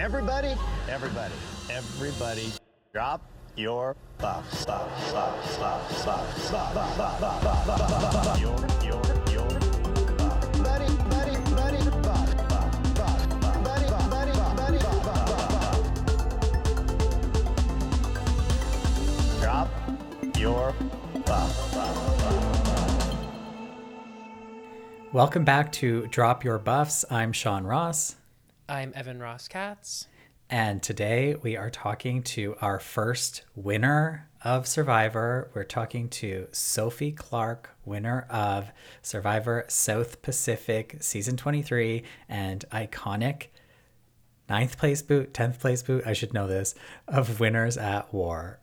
Everybody, everybody, everybody, drop your buff. Welcome back to Drop Your Buffs. I'm Sean Ross, I'm Evan Ross Katz. and today we are talking to our first winner of Survivor. We're talking to Sophie Clark, winner of Survivor South Pacific Season 23 and iconic ninth place boot, 10th place boot, I should know this, of Winners at War.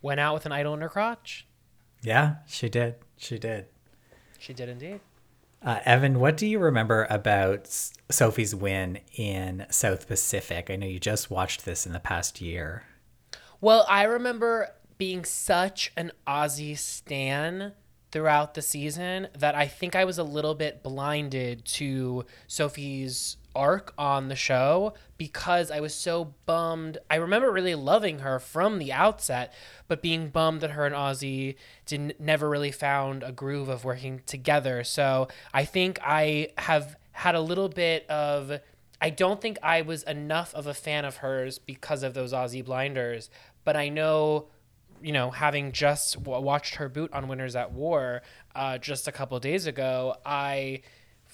Went out with an idol in her crotch. Yeah, she did. She did. She did indeed. Uh, Evan, what do you remember about Sophie's win in South Pacific? I know you just watched this in the past year. Well, I remember being such an Ozzy stan throughout the season that I think I was a little bit blinded to Sophie's arc on the show because I was so bummed. I remember really loving her from the outset, but being bummed that her and Ozzy didn't never really found a groove of working together. So I think I have had a little bit of I don't think I was enough of a fan of hers because of those Ozzy blinders, but I know, you know, having just w- watched her boot on Winners at War uh, just a couple days ago, I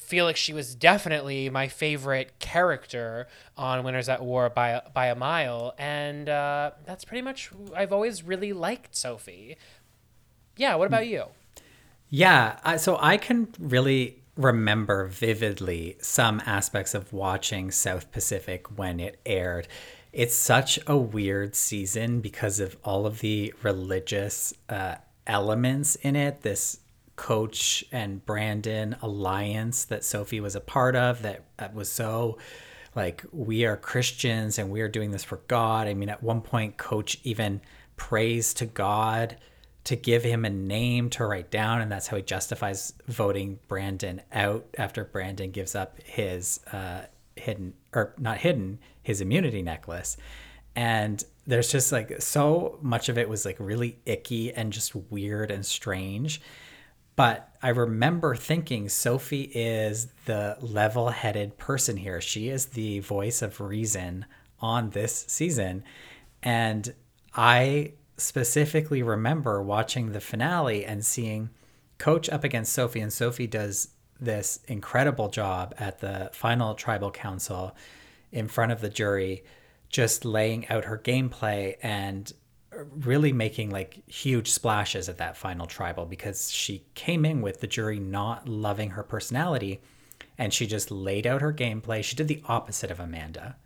feel like she was definitely my favorite character on Winners at War by by a mile, and uh, that's pretty much I've always really liked Sophie. Yeah, what about you? Yeah, I, so I can really remember vividly some aspects of watching South Pacific when it aired. It's such a weird season because of all of the religious uh, elements in it. This coach and Brandon alliance that Sophie was a part of that, that was so like we are Christians and we are doing this for God. I mean, at one point, coach even prays to God to give him a name to write down, and that's how he justifies voting Brandon out after Brandon gives up his uh, hidden or not hidden his immunity necklace. And there's just like so much of it was like really icky and just weird and strange. But I remember thinking Sophie is the level headed person here. She is the voice of reason on this season. And I specifically remember watching the finale and seeing Coach up against Sophie, and Sophie does this incredible job at the final tribal council in front of the jury, just laying out her gameplay and really making like huge splashes at that final tribal because she came in with the jury not loving her personality and she just laid out her gameplay. She did the opposite of Amanda.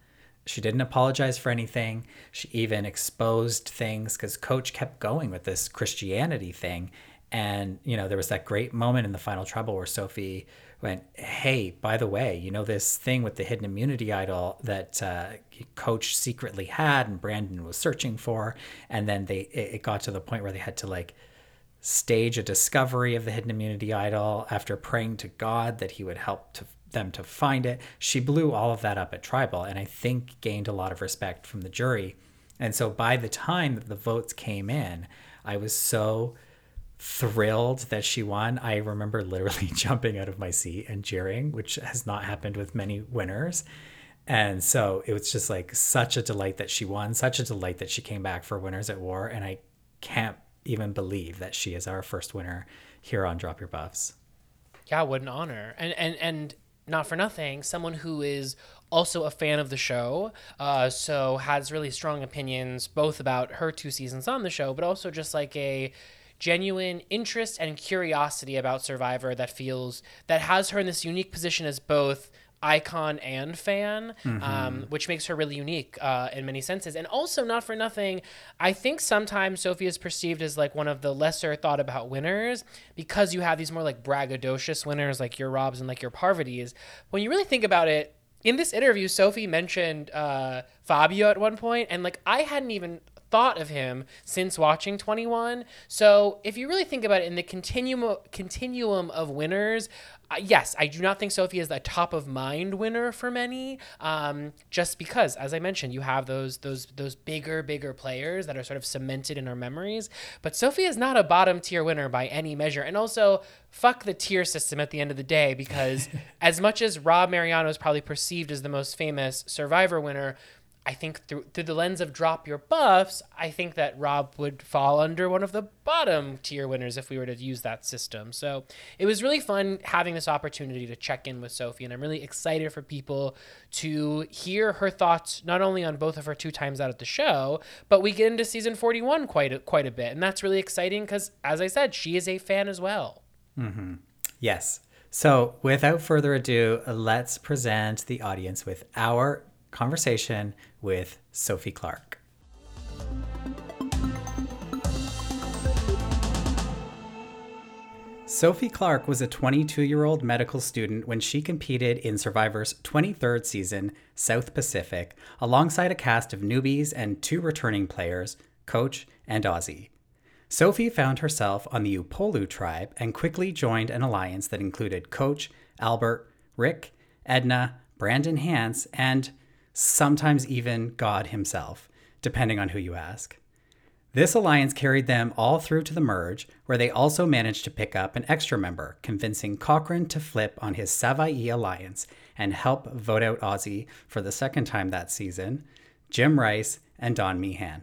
She didn't apologize for anything. She even exposed things because Coach kept going with this Christianity thing. And, you know, there was that great moment in the final trouble where Sophie went, Hey, by the way, you know, this thing with the hidden immunity idol that uh, Coach secretly had and Brandon was searching for. And then they, it it got to the point where they had to like, stage a discovery of the hidden immunity idol after praying to God that he would help to them to find it. She blew all of that up at tribal and I think gained a lot of respect from the jury. And so by the time that the votes came in, I was so thrilled that she won. I remember literally jumping out of my seat and cheering, which has not happened with many winners. And so it was just like such a delight that she won, such a delight that she came back for Winners at War. And I can't even believe that she is our first winner here on Drop Your Buffs. Yeah, what an honor. And and and not for nothing, someone who is also a fan of the show, uh, so has really strong opinions both about her two seasons on the show, but also just like a genuine interest and curiosity about Survivor that feels that has her in this unique position as both icon and fan, um, which makes her really unique uh, in many senses. And also, not for nothing, I think sometimes Sophie is perceived as like one of the lesser thought about winners because you have these more like braggadocious winners like your Robs and like your Parvati's. When you really think about it, in this interview, Sophie mentioned uh, Fabio at one point, and like I hadn't even thought of him since watching 21. So if you really think about it in the continuum continuum of winners, uh, yes, I do not think Sophie is the top of mind winner for many. Um, just because, as I mentioned, you have those those those bigger bigger players that are sort of cemented in our memories. But Sophie is not a bottom tier winner by any measure. And also, fuck the tier system at the end of the day because as much as Rob Mariano is probably perceived as the most famous Survivor winner, I think through through the lens of drop your buffs, I think that Rob would fall under one of the bottom tier winners if we were to use that system. So it was really fun having this opportunity to check in with Sophie, and I'm really excited for people to hear her thoughts not only on both of her two times out at the show, but we get into season 41 quite a, quite a bit, and that's really exciting because, as I said, she is a fan as well. Mm-hmm. Yes. So, without further ado, let's present the audience with our conversation with Sophie Clark. Sophie Clark was a 22 year old medical student when she competed in Survivor's 23rd season, South Pacific, alongside a cast of newbies and two returning players, Coach and Ozzy. Sophie found herself on the Upolu tribe and quickly joined an alliance that included Coach, Albert, Rick, Edna, Brandon Hantz, and sometimes even God himself, depending on who you ask. This alliance carried them all through to the merge, where they also managed to pick up an extra member, convincing Cochran to flip on his Savaii alliance and help vote out Ozzy for the second time that season, Jim Rice, and Dawn Meehan.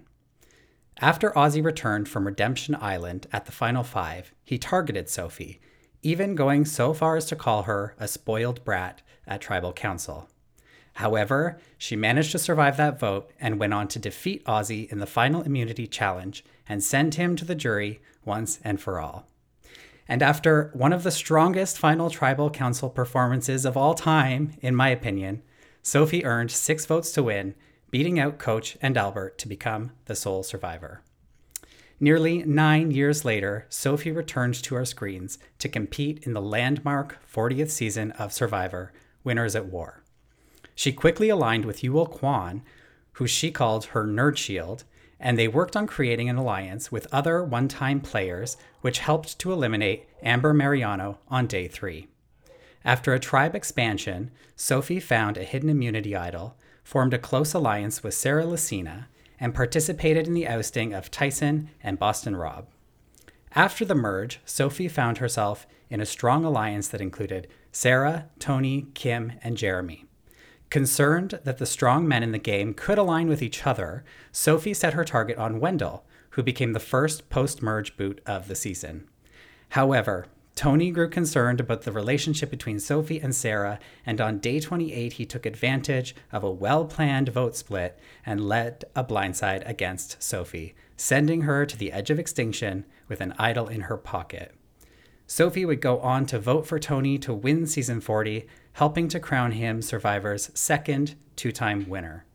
After Ozzy returned from Redemption Island at the final five, he targeted Sophie, even going so far as to call her a spoiled brat at tribal council. However, she managed to survive that vote and went on to defeat Ozzy in the final immunity challenge and send him to the jury once and for all. And after one of the strongest final tribal council performances of all time, in my opinion, Sophie earned six votes to win, beating out Coach and Albert to become the sole survivor. Nearly nine years later, Sophie returned to our screens to compete in the landmark 40th season of Survivor Winners at War. She quickly aligned with Yul Kwon, who she called her Nerd Shield, and they worked on creating an alliance with other one time players, which helped to eliminate Amber Mariano on day three. After a tribe expansion, Sophie found a hidden immunity idol, formed a close alliance with Sarah Lacina, and participated in the ousting of Tyson and Boston Rob. After the merge, Sophie found herself in a strong alliance that included Sarah, Tony, Kim, and Jeremy. Concerned that the strong men in the game could align with each other, Sophie set her target on Wendell, who became the first post merge boot of the season. However, Tony grew concerned about the relationship between Sophie and Sarah, and on day 28, he took advantage of a well planned vote split and led a blindside against Sophie, sending her to the edge of extinction with an idol in her pocket. Sophie would go on to vote for Tony to win season 40, helping to crown him Survivor's second two time winner.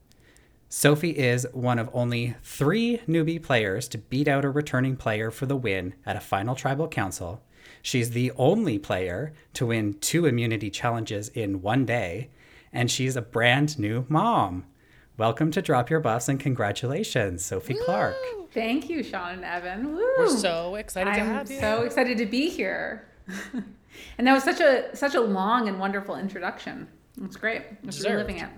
Sophie is one of only three newbie players to beat out a returning player for the win at a final tribal council. She's the only player to win two immunity challenges in one day, and she's a brand new mom. Welcome to Drop Your Buffs and congratulations, Sophie Woo! Clark. Thank you, Sean and Evan. Woo! We're so excited I'm to have you. so excited to be here. and that was such a such a long and wonderful introduction. It's great. It's really living it.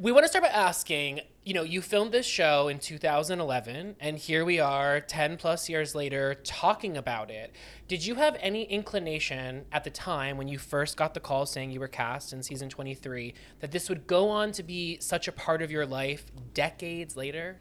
We want to start by asking, you know, you filmed this show in 2011 and here we are 10 plus years later talking about it. Did you have any inclination at the time when you first got the call saying you were cast in season 23 that this would go on to be such a part of your life decades later?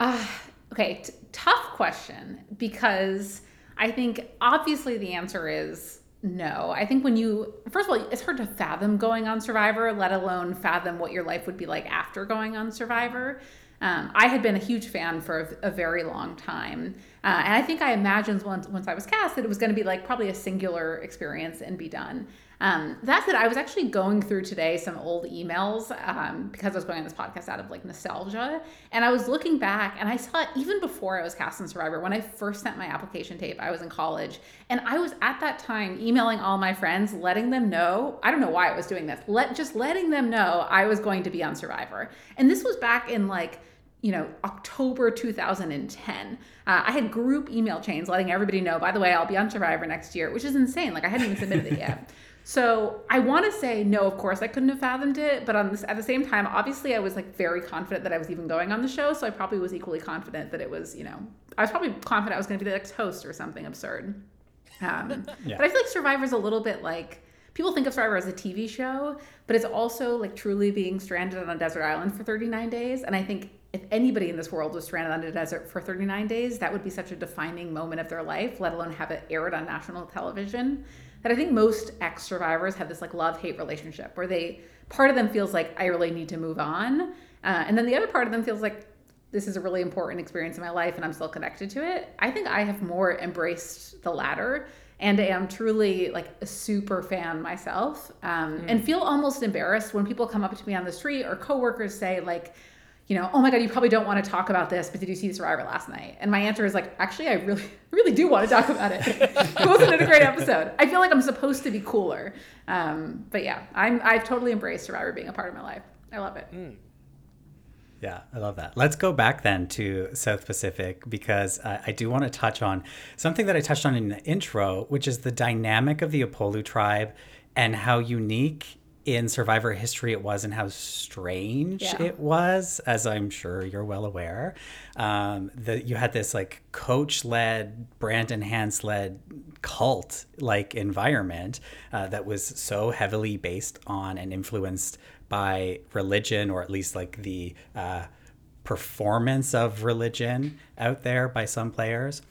Uh, okay, t- tough question because I think obviously the answer is no. I think when you, first of all, it's hard to fathom going on Survivor, let alone fathom what your life would be like after going on Survivor. Um, I had been a huge fan for a, a very long time. Uh, and I think I imagined once, once I was cast that it was going to be like probably a singular experience and be done. Um, that said, I was actually going through today some old emails um, because I was going on this podcast out of like nostalgia. And I was looking back and I saw even before I was cast in Survivor, when I first sent my application tape, I was in college. And I was at that time emailing all my friends, letting them know, I don't know why I was doing this, let just letting them know I was going to be on Survivor. And this was back in like, you know, October 2010. Uh, I had group email chains letting everybody know, by the way, I'll be on Survivor next year, which is insane. Like I hadn't even submitted it yet. So I want to say no, of course I couldn't have fathomed it, but on this, at the same time, obviously I was like very confident that I was even going on the show, so I probably was equally confident that it was, you know, I was probably confident I was going to be the next host or something absurd. Um, yeah. But I feel like Survivor's a little bit like people think of Survivor as a TV show, but it's also like truly being stranded on a desert island for 39 days, and I think if anybody in this world was stranded on a desert for 39 days, that would be such a defining moment of their life, let alone have it aired on national television that I think most ex survivors have this like love hate relationship where they part of them feels like I really need to move on, uh, and then the other part of them feels like this is a really important experience in my life and I'm still connected to it. I think I have more embraced the latter and am truly like a super fan myself um, mm. and feel almost embarrassed when people come up to me on the street or coworkers say like you know, oh my God, you probably don't want to talk about this, but did you see Survivor last night? And my answer is like, actually, I really, really do want to talk about it. it Wasn't it a great episode? I feel like I'm supposed to be cooler. Um, but yeah, I'm, I've totally embraced Survivor being a part of my life. I love it. Mm. Yeah, I love that. Let's go back then to South Pacific because I do want to touch on something that I touched on in the intro, which is the dynamic of the Upolu tribe and how unique in survivor history it was and how strange yeah. it was as i'm sure you're well aware. Um, that you had this like coach led brandon Hantz led cult like environment uh, that was so heavily based on and influenced by religion or at least like the uh, performance of religion out there by some players.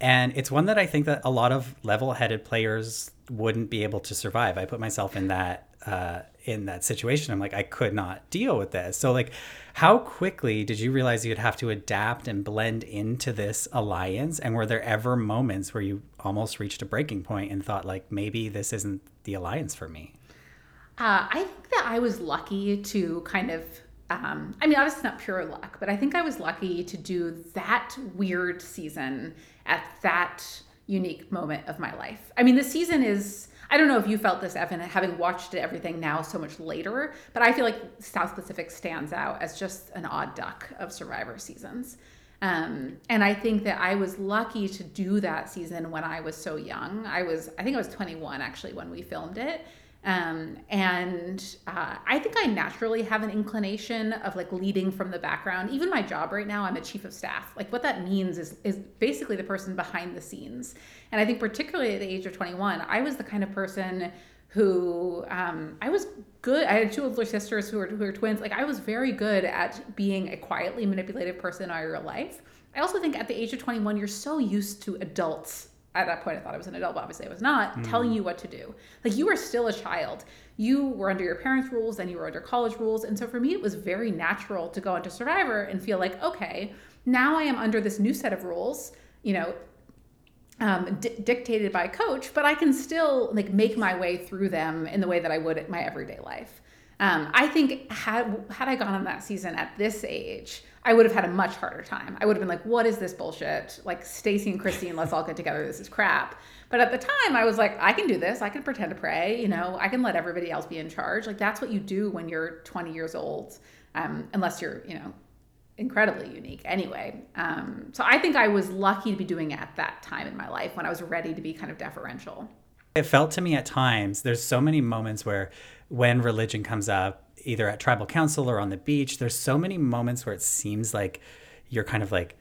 And it's one that i think that a lot of level-headed players wouldn't be able to survive. I put myself in that uh, in that situation. I'm like, I could not deal with this. So, like, how quickly did you realize you'd have to adapt and blend into this alliance? And were there ever moments where you almost reached a breaking point and thought, like, maybe this isn't the alliance for me? Uh, I think that I was lucky to kind of. Um, I mean, obviously not pure luck, but I think I was lucky to do that weird season at that unique moment of my life. I mean, the season is I don't know if you felt this, Evan, having watched everything now so much later, but I feel like South Pacific stands out as just an odd duck of Survivor seasons. Um, and I think that I was lucky to do that season when I was so young. I was, I think I was 21 actually when we filmed it. Um, and uh, I think I naturally have an inclination of like leading from the background. Even my job right now, I'm a chief of staff. Like what that means is is basically the person behind the scenes. And I think particularly at the age of 21, I was the kind of person who um, I was good. I had two older sisters who were who were twins. Like I was very good at being a quietly manipulative person in your life. I also think at the age of 21, you're so used to adults at that point I thought I was an adult, but obviously I was not, mm. telling you what to do. Like you were still a child. You were under your parents' rules and you were under college rules. And so for me, it was very natural to go into Survivor and feel like, okay, now I am under this new set of rules, you know, um, d- dictated by a coach, but I can still like make my way through them in the way that I would in my everyday life. Um, I think had had I gone on that season at this age, I would have had a much harder time. I would have been like, what is this bullshit? Like Stacey and Christine, let's all get together. This is crap. But at the time, I was like, I can do this. I can pretend to pray. You know, I can let everybody else be in charge. Like that's what you do when you're 20 years old, um, unless you're, you know, incredibly unique anyway. Um, so I think I was lucky to be doing it at that time in my life when I was ready to be kind of deferential. It felt to me at times, there's so many moments where when religion comes up, either at tribal council or on the beach, there's so many moments where it seems like you're kind of like,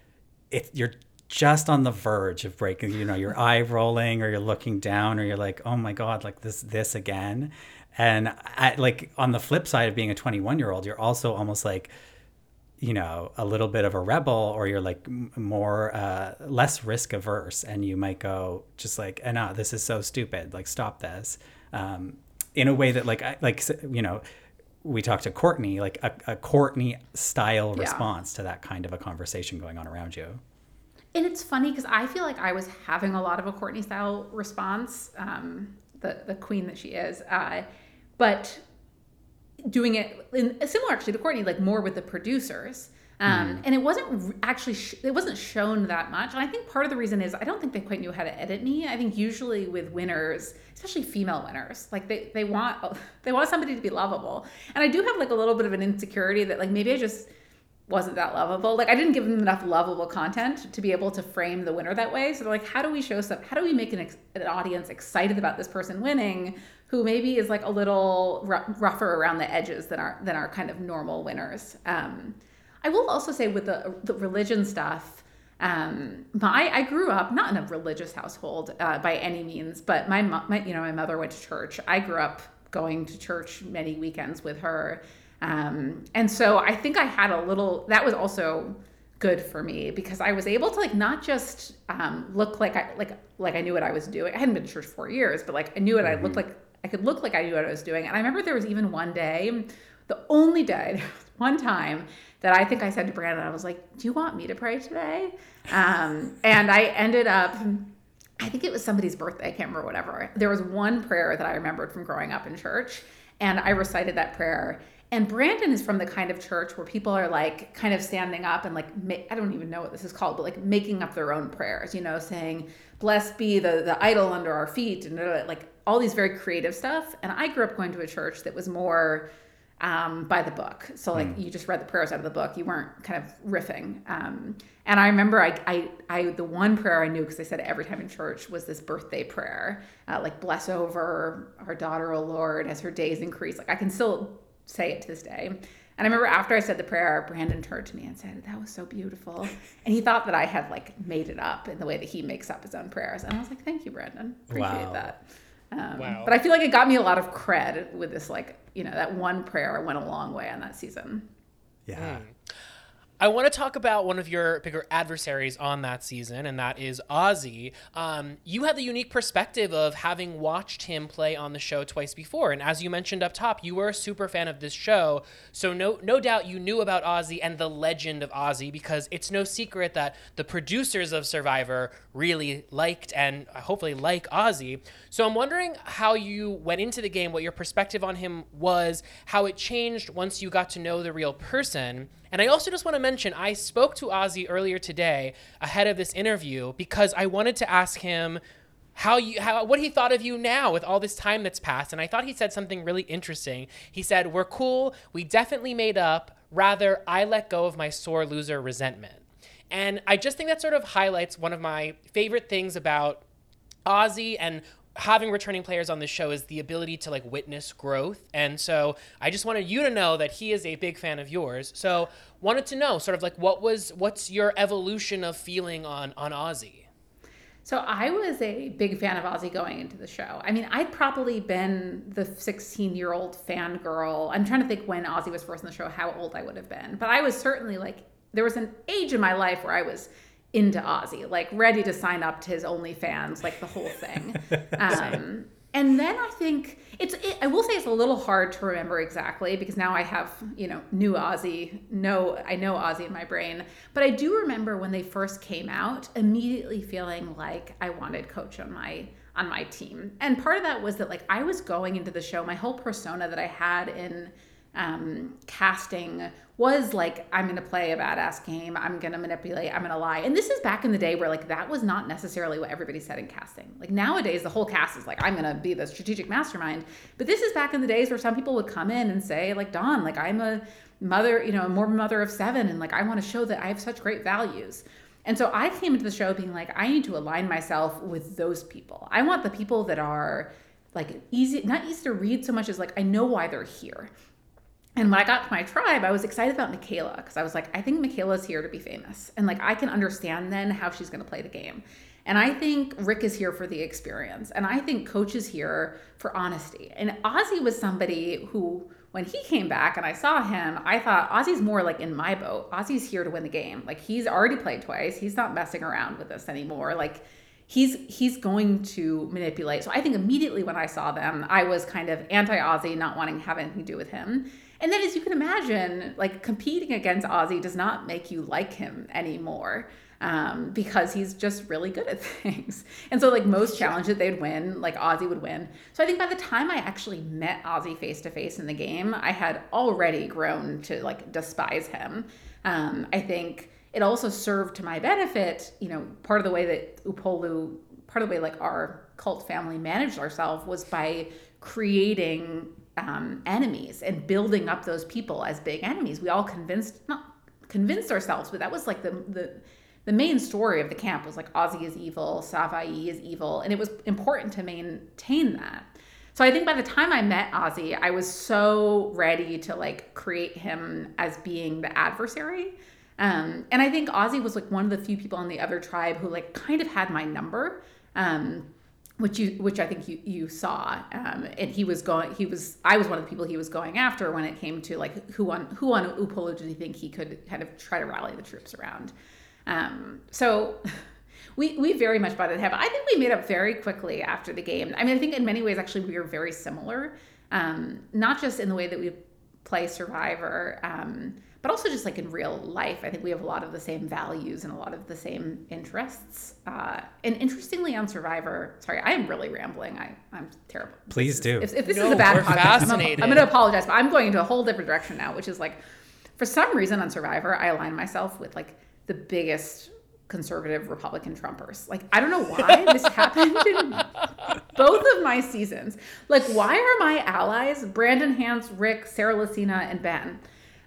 it, you're just on the verge of breaking, you know, your eye rolling or you're looking down or you're like, oh my God, like this, this again. And like on the flip side of being a 21 year old, you're also almost like, you know, a little bit of a rebel or you're like more, uh, less risk averse and you might go just like, eh, no, this is so stupid. Like, stop this. Um, in a way that like, I, like, you know, we talked to Courtney, like a, a Courtney style yeah. response to that kind of a conversation going on around you. And it's funny because I feel like I was having a lot of a Courtney style response. Um, the the queen that she is. Uh, but doing it in similar actually to Courtney, like more with the producers. Um, mm. And it wasn't actually sh- it wasn't shown that much. And I think part of the reason is I don't think they quite knew how to edit me. I think usually with winners, especially female winners, like they they want they want somebody to be lovable. And I do have like a little bit of an insecurity that like maybe I just wasn't that lovable. Like I didn't give them enough lovable content to be able to frame the winner that way. So they're like, how do we show stuff? How do we make an, ex- an audience excited about this person winning, who maybe is like a little r- rougher around the edges than our than our kind of normal winners. Um, I will also say with the the religion stuff. Um, my I grew up not in a religious household uh, by any means, but my, my you know my mother went to church. I grew up going to church many weekends with her um, and so I think I had a little, that was also good for me because I was able to like not just um, look like I like like I knew what I was doing. I hadn't been to church four years, but like I knew what mm-hmm. I looked like. I could look like I knew what I was doing. And I remember there was even one day, the only day, one time that I think I said to Brandon, I was like, "Do you want me to pray today?" Um, and I ended up. I think it was somebody's birthday. I can't remember whatever. There was one prayer that I remembered from growing up in church, and I recited that prayer and Brandon is from the kind of church where people are like kind of standing up and like I don't even know what this is called, but like making up their own prayers, you know, saying "Blessed be the the idol under our feet" and like all these very creative stuff. And I grew up going to a church that was more um, by the book, so like mm. you just read the prayers out of the book. You weren't kind of riffing. Um, and I remember I, I, I the one prayer I knew because I said it every time in church was this birthday prayer, uh, like "Bless over our daughter, O Lord, as her days increase." Like I can still say it to this day. And I remember after I said the prayer, Brandon turned to me and said, That was so beautiful. And he thought that I had like made it up in the way that he makes up his own prayers. And I was like, Thank you, Brandon. Appreciate wow. that. Um, wow. But I feel like it got me a lot of cred with this, like, you know, that one prayer went a long way on that season. Yeah. Mm. I want to talk about one of your bigger adversaries on that season, and that is Ozzy. Um, you had the unique perspective of having watched him play on the show twice before, and as you mentioned up top, you were a super fan of this show, so no no doubt you knew about Ozzy and the legend of Ozzy because it's no secret that the producers of Survivor really liked and hopefully like Ozzy. So I'm wondering how you went into the game, what your perspective on him was, how it changed once you got to know the real person. And I also just want to mention I spoke to Ozzy earlier today ahead of this interview because I wanted to ask him how you how what he thought of you now with all this time that's passed and I thought he said something really interesting. He said, "We're cool. We definitely made up. Rather, I let go of my sore loser resentment." And I just think that sort of highlights one of my favorite things about Ozzy and having returning players on the show is the ability to like witness growth. And so I just wanted you to know that he is a big fan of yours. So wanted to know sort of like what was what's your evolution of feeling on on Ozzy? So I was a big fan of Ozzy going into the show. I mean, I'd probably been the 16 year old fangirl. I'm trying to think when Ozzy was first in the show, how old I would have been. But I was certainly like, there was an age in my life where I was into Ozzy, like ready to sign up to his OnlyFans, like the whole thing. Um, and then I think it's, it, I will say it's a little hard to remember exactly because now I have, you know, new Ozzy, no, I know Ozzy in my brain. But I do remember when they first came out, immediately feeling like I wanted Coach on my on my team. And part of that was that like I was going into the show, my whole persona that I had in um, casting was like, I'm to play a badass game. I'm to manipulate. I'm to lie. And this is back in the day where like that was not necessarily what everybody said in casting. Like nowadays, the whole cast is like, I'm to be the strategic mastermind. But this is back in the days where some people would come in and say, like, Dawn, like I'm a mother, you know, a more mother of seven. And like, I want to show that I have such great values. And so I came into the show being like, I need to align myself with those people. I want the people that are like easy, not easy to read so much as like, I know why they're here. And when I got to my tribe, I was excited about Mikayla because I was like, I think Mikayla's here to be famous. And like, I can understand then how she's going to play the game. And I think Rick is here for the experience. And I think Coach is here for honesty. And Ozzy was somebody who, when he came back and I saw him, I thought Ozzy's more like in my boat. Ozzy's here to win the game. Like, he's already played twice. He's not messing around with this anymore. Like, he's he's going to manipulate. So I think immediately when I saw them, I was kind of anti Ozzy, not wanting to have anything to do with him. And then, as you can imagine, like competing against Ozzy does not make you like him anymore. um, because he's just really good at things. And so, like most challenges, they'd win, like Ozzy would win. So I think by the time I actually met Ozzy face to face in the game, I had already grown to like despise him. Um, I think it also served to my benefit. You know, part of the way that Upolu, part of the way like our cult family managed ourselves was by creating um, enemies and building up those people as big enemies. We all convinced not convinced ourselves, but that was like the the the main story of the camp was like Ozzy is evil, Savaii is evil, and it was important to maintain that. So I think by the time I met Ozzy, I was so ready to like create him as being the adversary. Um, and I think Ozzy was like one of the few people on the other tribe who like kind of had my number. Um, which you which I think you you saw um, and he was going he was I was one of the people he was going after when it came to like who on who on Upolu did he think he could kind of try to rally the troops around um, so we we very much butted heads. I think we made up very quickly after the game. I mean, I think in many ways actually we were very similar, um, not just in the way that we play Survivor, um, but also just like in real life. I think we have a lot of the same values and a lot of the same interests. Uh, and interestingly, on Survivor, sorry, I am really rambling. I I'm terrible. Please do. If, if this No, is a bad podcast, I'm. I'm going to apologize, but I'm going into a whole different direction now, which is like, for some reason on Survivor, I align myself with like the biggest conservative Republican Trumpers. Like, I don't know why this happened in both of my seasons. Like, why are my allies Brandon Hantz, Rick, Sarah Lacina, and Ben?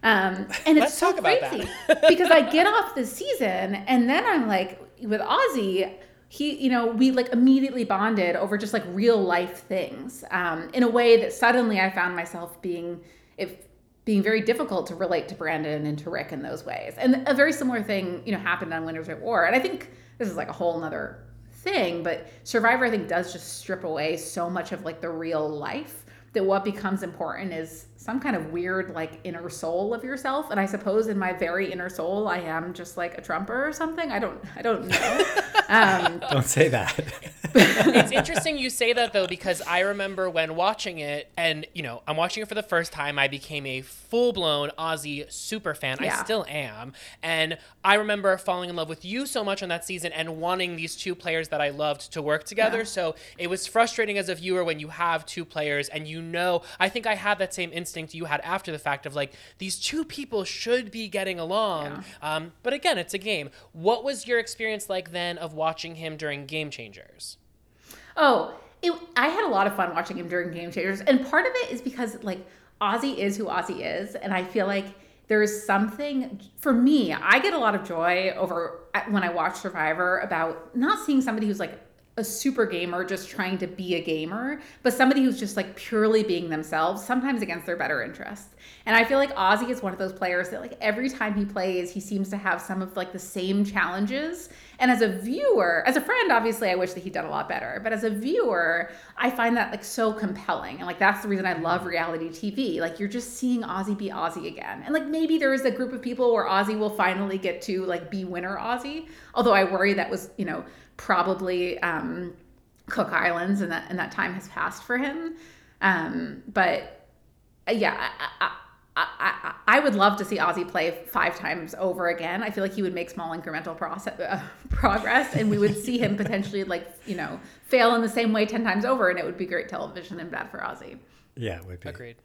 Um, and it's Let's so talk about that. crazy because I get off the season and then I'm like with Ozzy, he, you know, we like immediately bonded over just like real life things um, in a way that suddenly I found myself being, if being very difficult to relate to Brandon and to Rick in those ways. And a very similar thing, you know, happened on Winners at War. And I think this is like a whole nother thing, but Survivor, I think, does just strip away so much of like the real life that what becomes important is some kind of weird like inner soul of yourself. And I suppose in my very inner soul, I am just like a Trumper or something. I don't, I don't know. um, Don't say that. it's interesting you say that though because I remember when watching it, and you know, I'm watching it for the first time. I became a full blown Ozzy super fan. I still am, and I remember falling in love with you so much on that season and wanting these two players that I loved to work together. Yeah. So it was frustrating as a viewer when you have two players and you know. I think I had that same instinct you had after the fact of like these two people should be getting along. Um, but again, it's a game. What was your experience like then of watching him during Game Changers? Oh, it, I had a lot of fun watching him during Game Changers, and part of it is because like Ozzy is who Ozzy is, and I feel like there is something for me. I get a lot of joy over when I watch Survivor about not seeing somebody who's like a super gamer just trying to be a gamer, but somebody who's just like purely being themselves, sometimes against their better interests. And I feel like Ozzy is one of those players that like every time he plays, he seems to have some of like the same challenges. And as a viewer, as a friend, obviously I wish that he'd done a lot better. But as a viewer, I find that like so compelling. And like that's the reason I love reality TV. Like you're just seeing Ozzy be Ozzy again. And like maybe there is a group of people where Ozzy will finally get to like be winner Ozzy. Although I worry that was, you know, probably um, Cook Islands, and that and that time has passed for him. Um, but uh, yeah, I, I, I, I, I would love to see Ozzy play five times over again. I feel like he would make small incremental process, uh, progress, and we would see him potentially like you know fail in the same way ten times over, and it would be great television and bad for Ozzy. yeah, it would be. Agreed.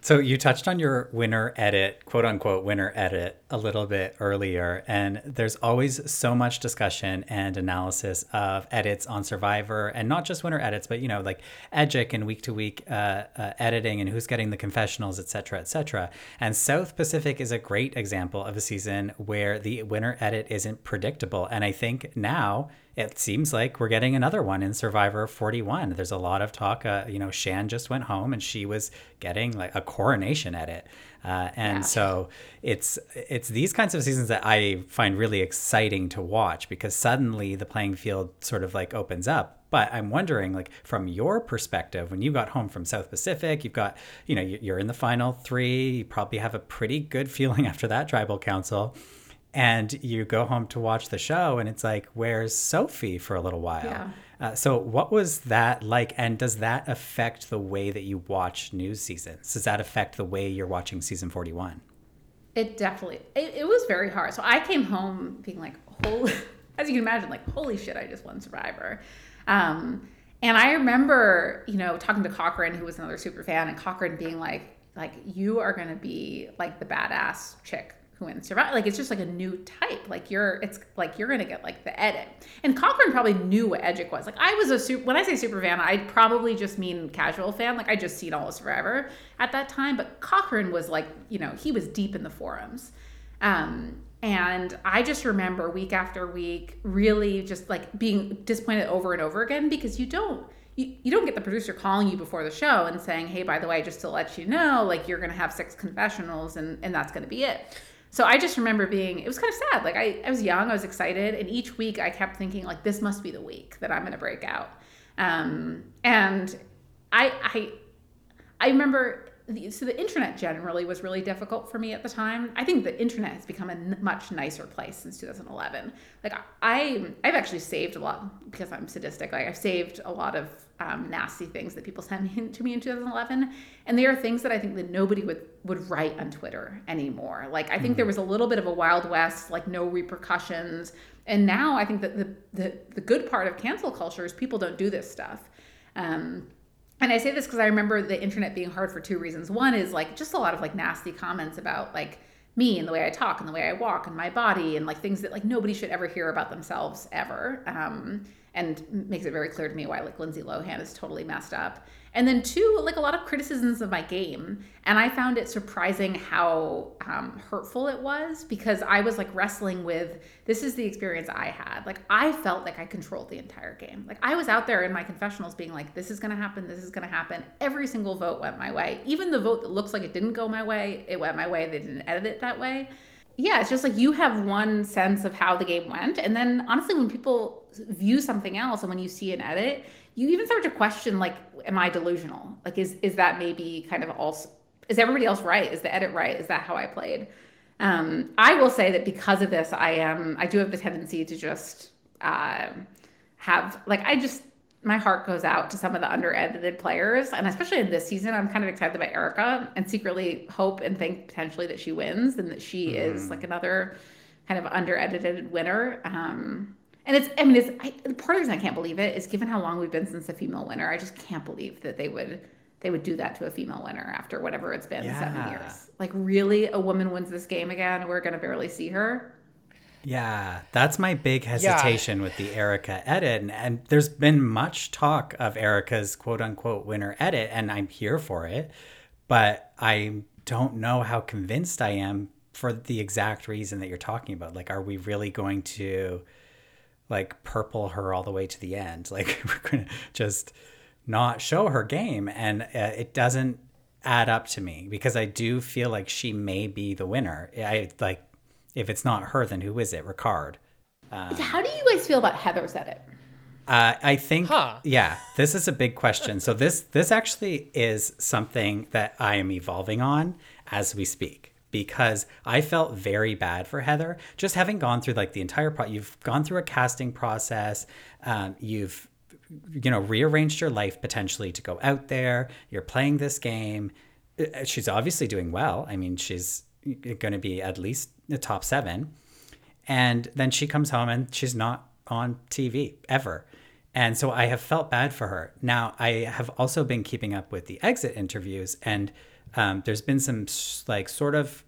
So you touched on your winner edit, quote unquote winner edit, a little bit earlier, and there's always so much discussion and analysis of edits on Survivor, and not just winner edits, but you know like Edgic and week to week uh, uh, editing and who's getting the confessionals, et cetera, et cetera. And South Pacific is a great example of a season where the winner edit isn't predictable, and I think now it seems like we're getting another one in Survivor 41. There's a lot of talk. Uh, you know, Shan just went home and she was getting like a coronation edit, uh, and Yeah. so it's it's these kinds of seasons that I find really exciting to watch because suddenly the playing field sort of like opens up. But I'm wondering, like from your perspective, when you got home from South Pacific, you've got, you know, you- you're in the final three. You probably have a pretty good feeling after that tribal council and you go home to watch the show and it's like where's sophie for a little while Yeah. uh, so what was that like and does that affect the way that you watch news seasons does that affect the way you're watching season 41 It definitely it, it was very hard. So I came home being like, holy, as you can imagine, like, holy shit, I just won Survivor. Um, and I remember, you know, talking to Cochran, who was another super fan, and Cochran being like, like, you are going to be like the badass chick who wins Survivor. Like, it's just like a new type. Like, you're, it's like you're to get like the edit. And Cochran probably knew what Edgic was. Like, I was a super, when I say super fan, I probably just mean casual fan. Like, I just seen all of Survivor at that time. But Cochran was like, you know, he was deep in the forums. Um, and I just remember week after week really just like being disappointed over and over again because you don't you, you don't get the producer calling you before the show and saying, hey, by the way, just to let you know, like you're gonna have six confessionals and, and that's gonna be it. So I just remember being, it was kind of sad. Like I, I was young, I was excited, and each week I kept thinking, like, this must be the week that I'm gonna break out. Um, and I I I remember so the internet generally was really difficult for me at the time. I think the internet has become a n- much nicer place since 2011. Like I, I've actually saved a lot because I'm sadistic. Like I've saved a lot of um, nasty things that people sent me, to me in 2011, and they are things that I think that nobody would would write on Twitter anymore. Like I think mm-hmm. there was a little bit of a wild west, like no repercussions, and now I think that the the, the good part of cancel culture is people don't do this stuff. Um, and I say this because I remember the internet being hard for two reasons. One is like just a lot of like nasty comments about like me and the way I talk and the way I walk and my body and like things that like nobody should ever hear about themselves ever. Um, and makes it very clear to me why like Lindsay Lohan is totally messed up. And then two, like a lot of criticisms of my game, and I found it surprising how um, hurtful it was because I was like wrestling with this is the experience I had. Like I felt like I controlled the entire game. Like I was out there in my confessionals being like, this is gonna happen, this is gonna happen. Every single vote went my way. Even the vote that looks like it didn't go my way, it went my way. They didn't edit it that way yeah, it's just like you have one sense of how the game went. And then honestly, when people view something else and when you see an edit, you even start to question like, am I delusional? Like, is is that maybe kind of also is everybody else right? Is the edit right? Is that how I played? Um, I will say that because of this, I am I do have the tendency to just uh, have like I just my heart goes out to some of the under edited players. And especially in this season, I'm kind of excited about erica and secretly hope and think potentially that she wins and that she mm. is like another kind of under edited winner. Um, and it's, I mean, it's I, part of the reason I can't believe it is given how long we've been since the female winner, I just can't believe that they would they would do that to a female winner after whatever it's been yeah. seven years. Like, really, a woman wins this game again? We're gonna barely see her. Yeah, that's my big hesitation yeah. with the Erica edit. And, and, there's been much talk of Erica's quote unquote winner edit, and I'm here for it. But I don't know how convinced I am for the exact reason that you're talking about. Like, are we really going to like purple her all the way to the end? Like, we're going to just not show her game. And uh, it doesn't add up to me because I do feel like she may be the winner. I like if it's not her, then who is it? Ricard. Um, How do you guys feel about Heather's edit? Uh, I think, huh. yeah, this is a big question. so this this actually is something that I am evolving on as we speak because I felt very bad for Heather. Just having gone through like the entire pro, you've gone through a casting process. Um, you've you know rearranged your life potentially to go out there. You're playing this game. Uh, she's obviously doing well. I mean, she's going to be at least the top seven. And then she comes home and she's not on TV ever. And so I have felt bad for her. Now, I have also been keeping up with the exit interviews, and um, there's been some like sort of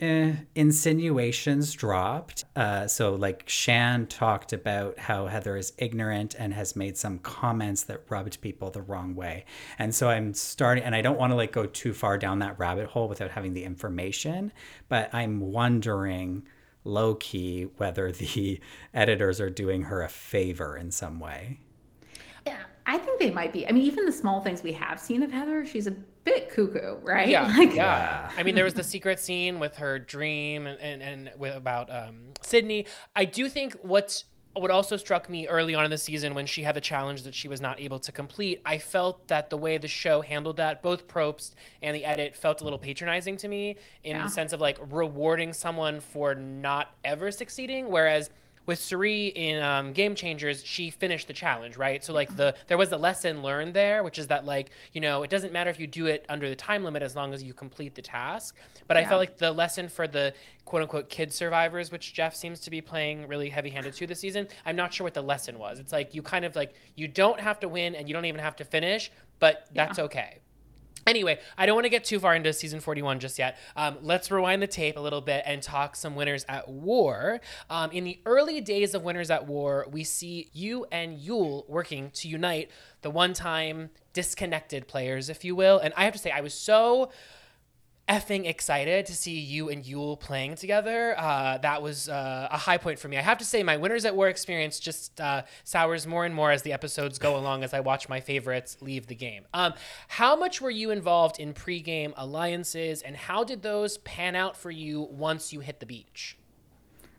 eh, insinuations dropped. Uh, so, like, Shan talked about how Heather is ignorant and has made some comments that rubbed people the wrong way. And so I'm starting, and I don't want to like go too far down that rabbit hole without having the information, but I'm wondering low key whether the editors are doing her a favor in some way. Yeah, I think they might be. I mean, even the small things we have seen of Heather, she's a bit cuckoo, right? Yeah, like, yeah. I mean, there was the secret scene with her dream and and, and with about um, Sydney. I do think what's what also struck me early on in the season when she had a challenge that she was not able to complete, I felt that the way the show handled that, both Probst and the edit, felt a little patronizing to me in yeah. the sense of like rewarding someone for not ever succeeding. Whereas with Cirie in um, Game Changers, she finished the challenge, right? So like the there was a lesson learned there, which is that like you know it doesn't matter if you do it under the time limit as long as you complete the task. But I felt like the lesson for the quote unquote kid survivors, which Jeff seems to be playing really heavy handed to this season, I'm not sure what the lesson was. It's like you kind of like you don't have to win and you don't even have to finish, but that's okay. Anyway, I don't want to get too far into season 41 just yet. Um, let's rewind the tape a little bit and talk some Winners at War. Um, in the early days of Winners at War, we see you and Yul working to unite the one time disconnected players, if you will. And I have to say, I was so effing excited to see you and Yul playing together. Uh, that was uh, a high point for me. I have to say, my Winners at War experience just uh, sours more and more as the episodes go along as I watch my favorites leave the game. Um, how much were you involved in pregame alliances, and how did those pan out for you once you hit the beach?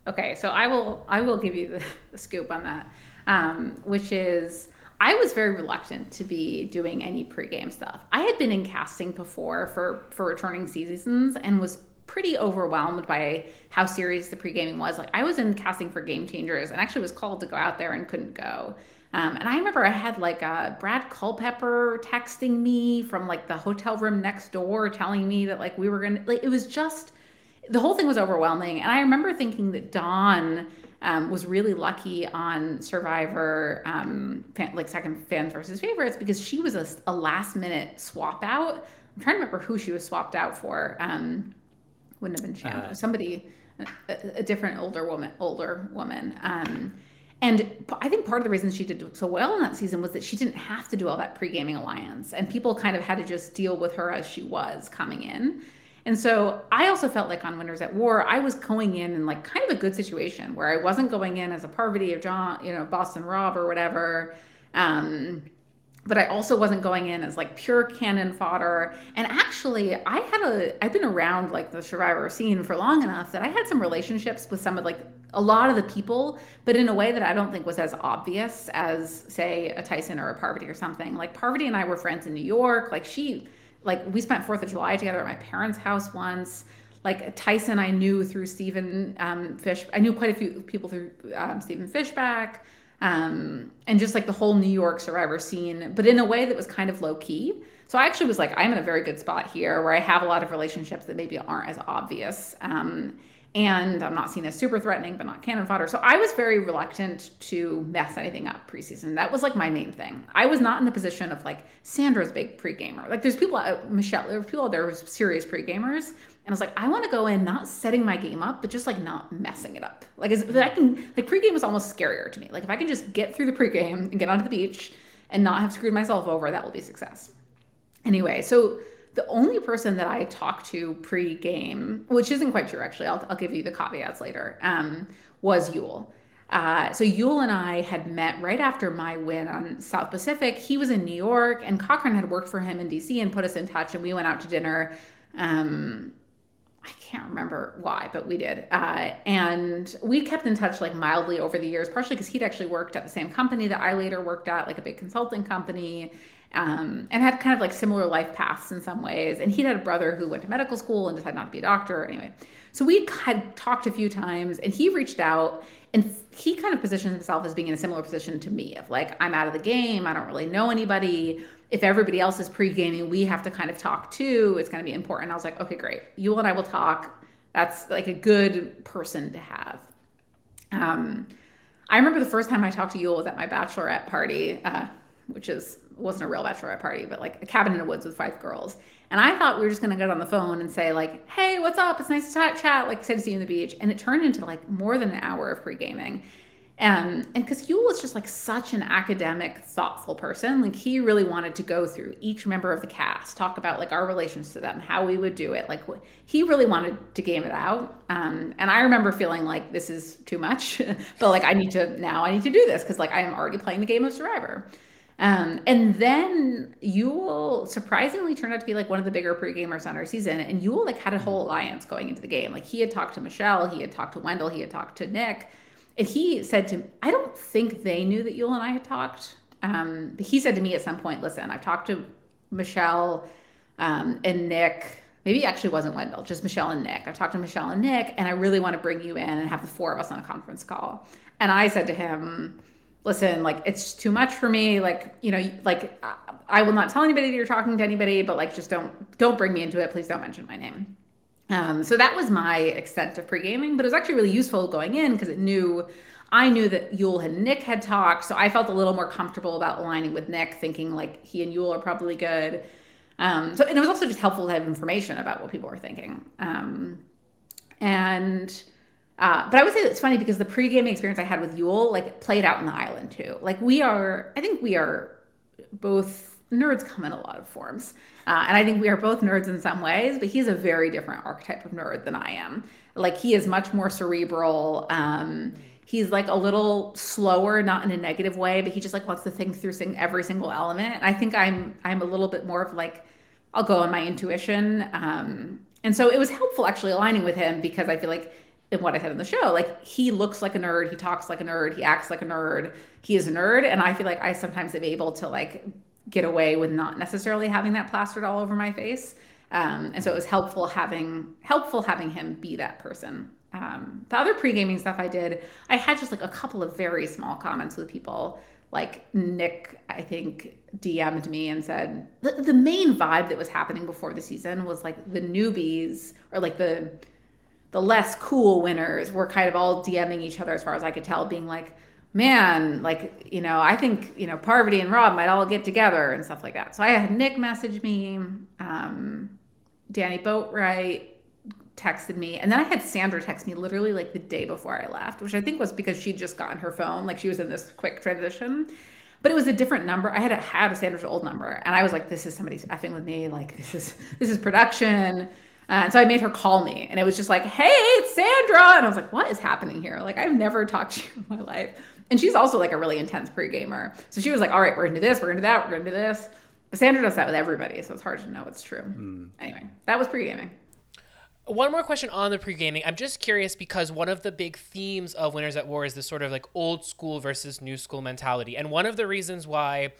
Okay, so I will I will give you the, the scoop on that, um, which is I was very reluctant to be doing any pregame stuff. I had been in casting before for for returning seasons and was pretty overwhelmed by how serious the pre-gaming was. Like I was in casting for Game Changers and actually was called to go out there and couldn't go. Um, and I remember I had like uh, Brad Culpepper texting me from like the hotel room next door, telling me that like we were gonna like it was just the whole thing was overwhelming. And I remember thinking that Dawn um, was really lucky on Survivor, um, fan, like second fans versus favorites, because she was a, a, last minute swap out. I'm trying to remember who she was swapped out for. Um, wouldn't have been Chandler, uh, somebody, a, a, different older woman, older woman. Um, and I think part of the reason she did so well in that season was that she didn't have to do all that pre gaming alliance, and people kind of had to just deal with her as she was coming in. And so I also felt like on Winners at War, I was going in in like kind of a good situation where I wasn't going in as a Parvati of John, you know, Boston Rob or whatever. Um, but I also wasn't going in as like pure cannon fodder. And actually, I had a, I've been around like the survivor scene for long enough that I had some relationships with some of like a lot of the people, but in a way that I don't think was as obvious as, say, a Tyson or a Parvati or something. Like Parvati and I were friends in New York. Like she, like we spent Fourth of July together at my parents' house once. Like Tyson, I knew through Stephen um, Fish. I knew quite a few people through um, Stephen Fishbach, um, and just like the whole New York Survivor scene, but in a way that was kind of low key. So I actually was like, I'm in a very good spot here, where I have a lot of relationships that maybe aren't as obvious. Um, and I'm not seen as super threatening, but not cannon fodder. So I was very reluctant to mess anything up preseason. That was like my main thing. I was not in the position of like Sandra's big pre-gamer. Like there's people, out, Michelle, there were people out there who were serious pre-gamers. And I was like, I want to go in not setting my game up, but just like not messing it up. Like as, I can, like pre-game is almost scarier to me. Like if I can just get through the pre-game and get onto the beach and not have screwed myself over, that will be success. Anyway, so the only person that I talked to pre-game, which isn't quite true actually, I'll, I'll give you the caveats later, um, was Yul. Uh, so Yul and I had met right after my win on South Pacific. He was in New York, and Cochran had worked for him in DC and put us in touch, and we went out to dinner. Um, I can't remember why, but we did. Uh, and we kept in touch like mildly over the years, partially because he'd actually worked at the same company that I later worked at, like a big consulting company um, and had kind of like similar life paths in some ways. And he'd had a brother who went to medical school and decided not to be a doctor. Anyway, so we had talked a few times, and he reached out and he kind of positioned himself as being in a similar position to me of like, I'm out of the game. I don't really know anybody. If everybody else is pre gaming, we have to kind of talk too. It's going to be important. I was like, okay, great. You and I will talk. That's like a good person to have. Um, I remember the first time I talked to Yul was at my bachelorette party, uh, which is wasn't a real bachelorette party, but like a cabin in the woods with five girls. And I thought we were just gonna get on the phone and say like, "Hey, what's up? It's nice to chat, chat." Like, say to see you on the beach, and it turned into like more than an hour of pre gaming. Um, and because Yul was just like such an academic, thoughtful person, like he really wanted to go through each member of the cast, talk about like our relations to them, how we would do it. Like he really wanted to game it out. Um, and I remember feeling like this is too much, but like I need to now I need to do this because like I am already playing the game of Survivor. Um, and then Yul surprisingly turned out to be like one of the bigger pre-gamers on our season. And Yul like had a whole alliance going into the game. Like he had talked to Michelle, he had talked to Wendell, he had talked to Nick. And he said to I don't think they knew that Yul and I had talked. Um, he said to me at some point, listen, I've talked to Michelle um, and Nick maybe it actually wasn't Wendell, just Michelle and Nick. I've talked to Michelle and Nick, and I really want to bring you in and have the four of us on a conference call. And I said to him, listen, like it's too much for me. Like, you know, like I will not tell anybody that you're talking to anybody, but like just don't don't bring me into it. Please don't mention my name. Um, so that was my extent of pre-gaming, but it was actually really useful going in because it knew I knew that Yul and Nick had talked, so I felt a little more comfortable about aligning with Nick, thinking like he and Yul are probably good. Um, so and it was also just helpful to have information about what people were thinking. Um, and uh, but I would say it's funny because the pre-gaming experience I had with Yul like played out in the island too. Like we are, I think we are both nerds come in a lot of forms. Uh, and I think we are both nerds in some ways, but he's a very different archetype of nerd than I am. Like he is much more cerebral. Um, he's like a little slower, not in a negative way, but he just like wants to think through every single element. And I think I'm I'm a little bit more of like I'll go on my intuition. Um, and so it was helpful actually aligning with him because I feel like in what I said in the show, like he looks like a nerd, he talks like a nerd, he acts like a nerd, he is a nerd, and I feel like I sometimes am able to like get away with not necessarily having that plastered all over my face. Um, and so it was helpful having helpful having him be that person. Um, the other pre gaming stuff I did, I had just like a couple of very small comments with people. Like Nick, I think DM'd me and said the, the main vibe that was happening before the season was like the newbies or like the the less cool winners were kind of all DMing each other as far as I could tell, being like, man, like, you know, I think, you know, Parvati and Rob might all get together and stuff like that. So I had Nick message me, um, Danny Boatwright texted me, and then I had Sandra text me literally like the day before I left, which I think was because she'd just gotten her phone, like she was in this quick transition. But it was a different number. I had had Sandra's old number, and I was like, "This is somebody's effing with me. Like this is this is production." Uh, and so I made her call me, and it was just like, "Hey, it's Sandra," and I was like, "What is happening here? Like I've never talked to you in my life." And she's also like a really intense pre-gamer, so she was like, "All right, we're gonna do this, we're gonna do that, we're gonna do this." But Sandra does that with everybody, so it's hard to know what's true. Mm. Anyway, that was pre-gaming. One more question on the pre-gaming. I'm just curious because one of the big themes of Winners at War is this sort of like old school versus new school mentality. And one of the reasons why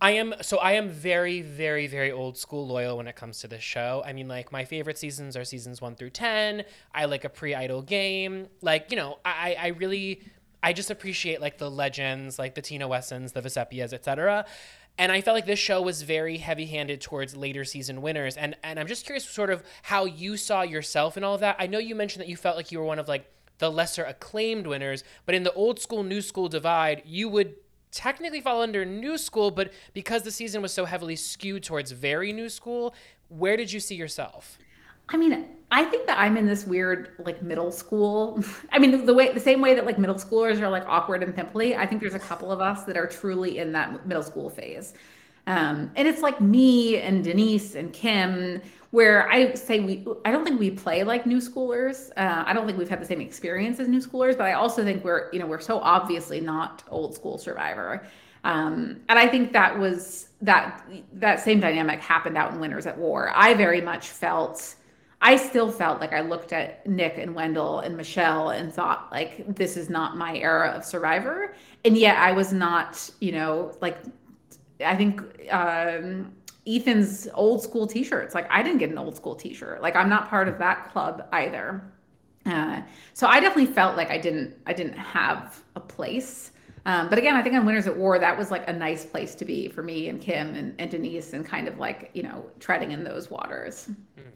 I am so I am very very very old school loyal when it comes to this show. I mean like my favorite seasons are seasons 1 through 10. I like a pre-idol game. Like, you know, I I really I just appreciate like the legends, like the Tina Wessons, the Vecepias, etc. And I felt like this show was very heavy-handed towards later season winners. And and I'm just curious sort of how you saw yourself and all of that. I know you mentioned that you felt like you were one of like the lesser acclaimed winners, but in the old school new school divide, you would technically fall under new school, but because the season was so heavily skewed towards very new school, where did you see yourself? I mean, I think that I'm in this weird like middle school. I mean, the way the same way that like middle schoolers are like awkward and pimply. I think there's a couple of us that are truly in that middle school phase. Um, and it's like me and Denise and Kim, where I say we, I don't think we play like new schoolers. Uh, I don't think we've had the same experience as new schoolers, but I also think we're, you know, we're so obviously not old school survivor. Um, and I think that was that that same dynamic happened out in Winners at War. I very much felt I still felt like I looked at Nick and Wendell and Michelle and thought like this is not my era of Survivor, and yet I was not, you know, like I think um, Ethan's old school T-shirts. Like I didn't get an old school T-shirt. Like I'm not part of that club either. Uh, so I definitely felt like I didn't I didn't have a place. Um, but again, I think on Winners at War, that was like a nice place to be for me and Kim and, and Denise and kind of like, you know, treading in those waters. Mm-hmm.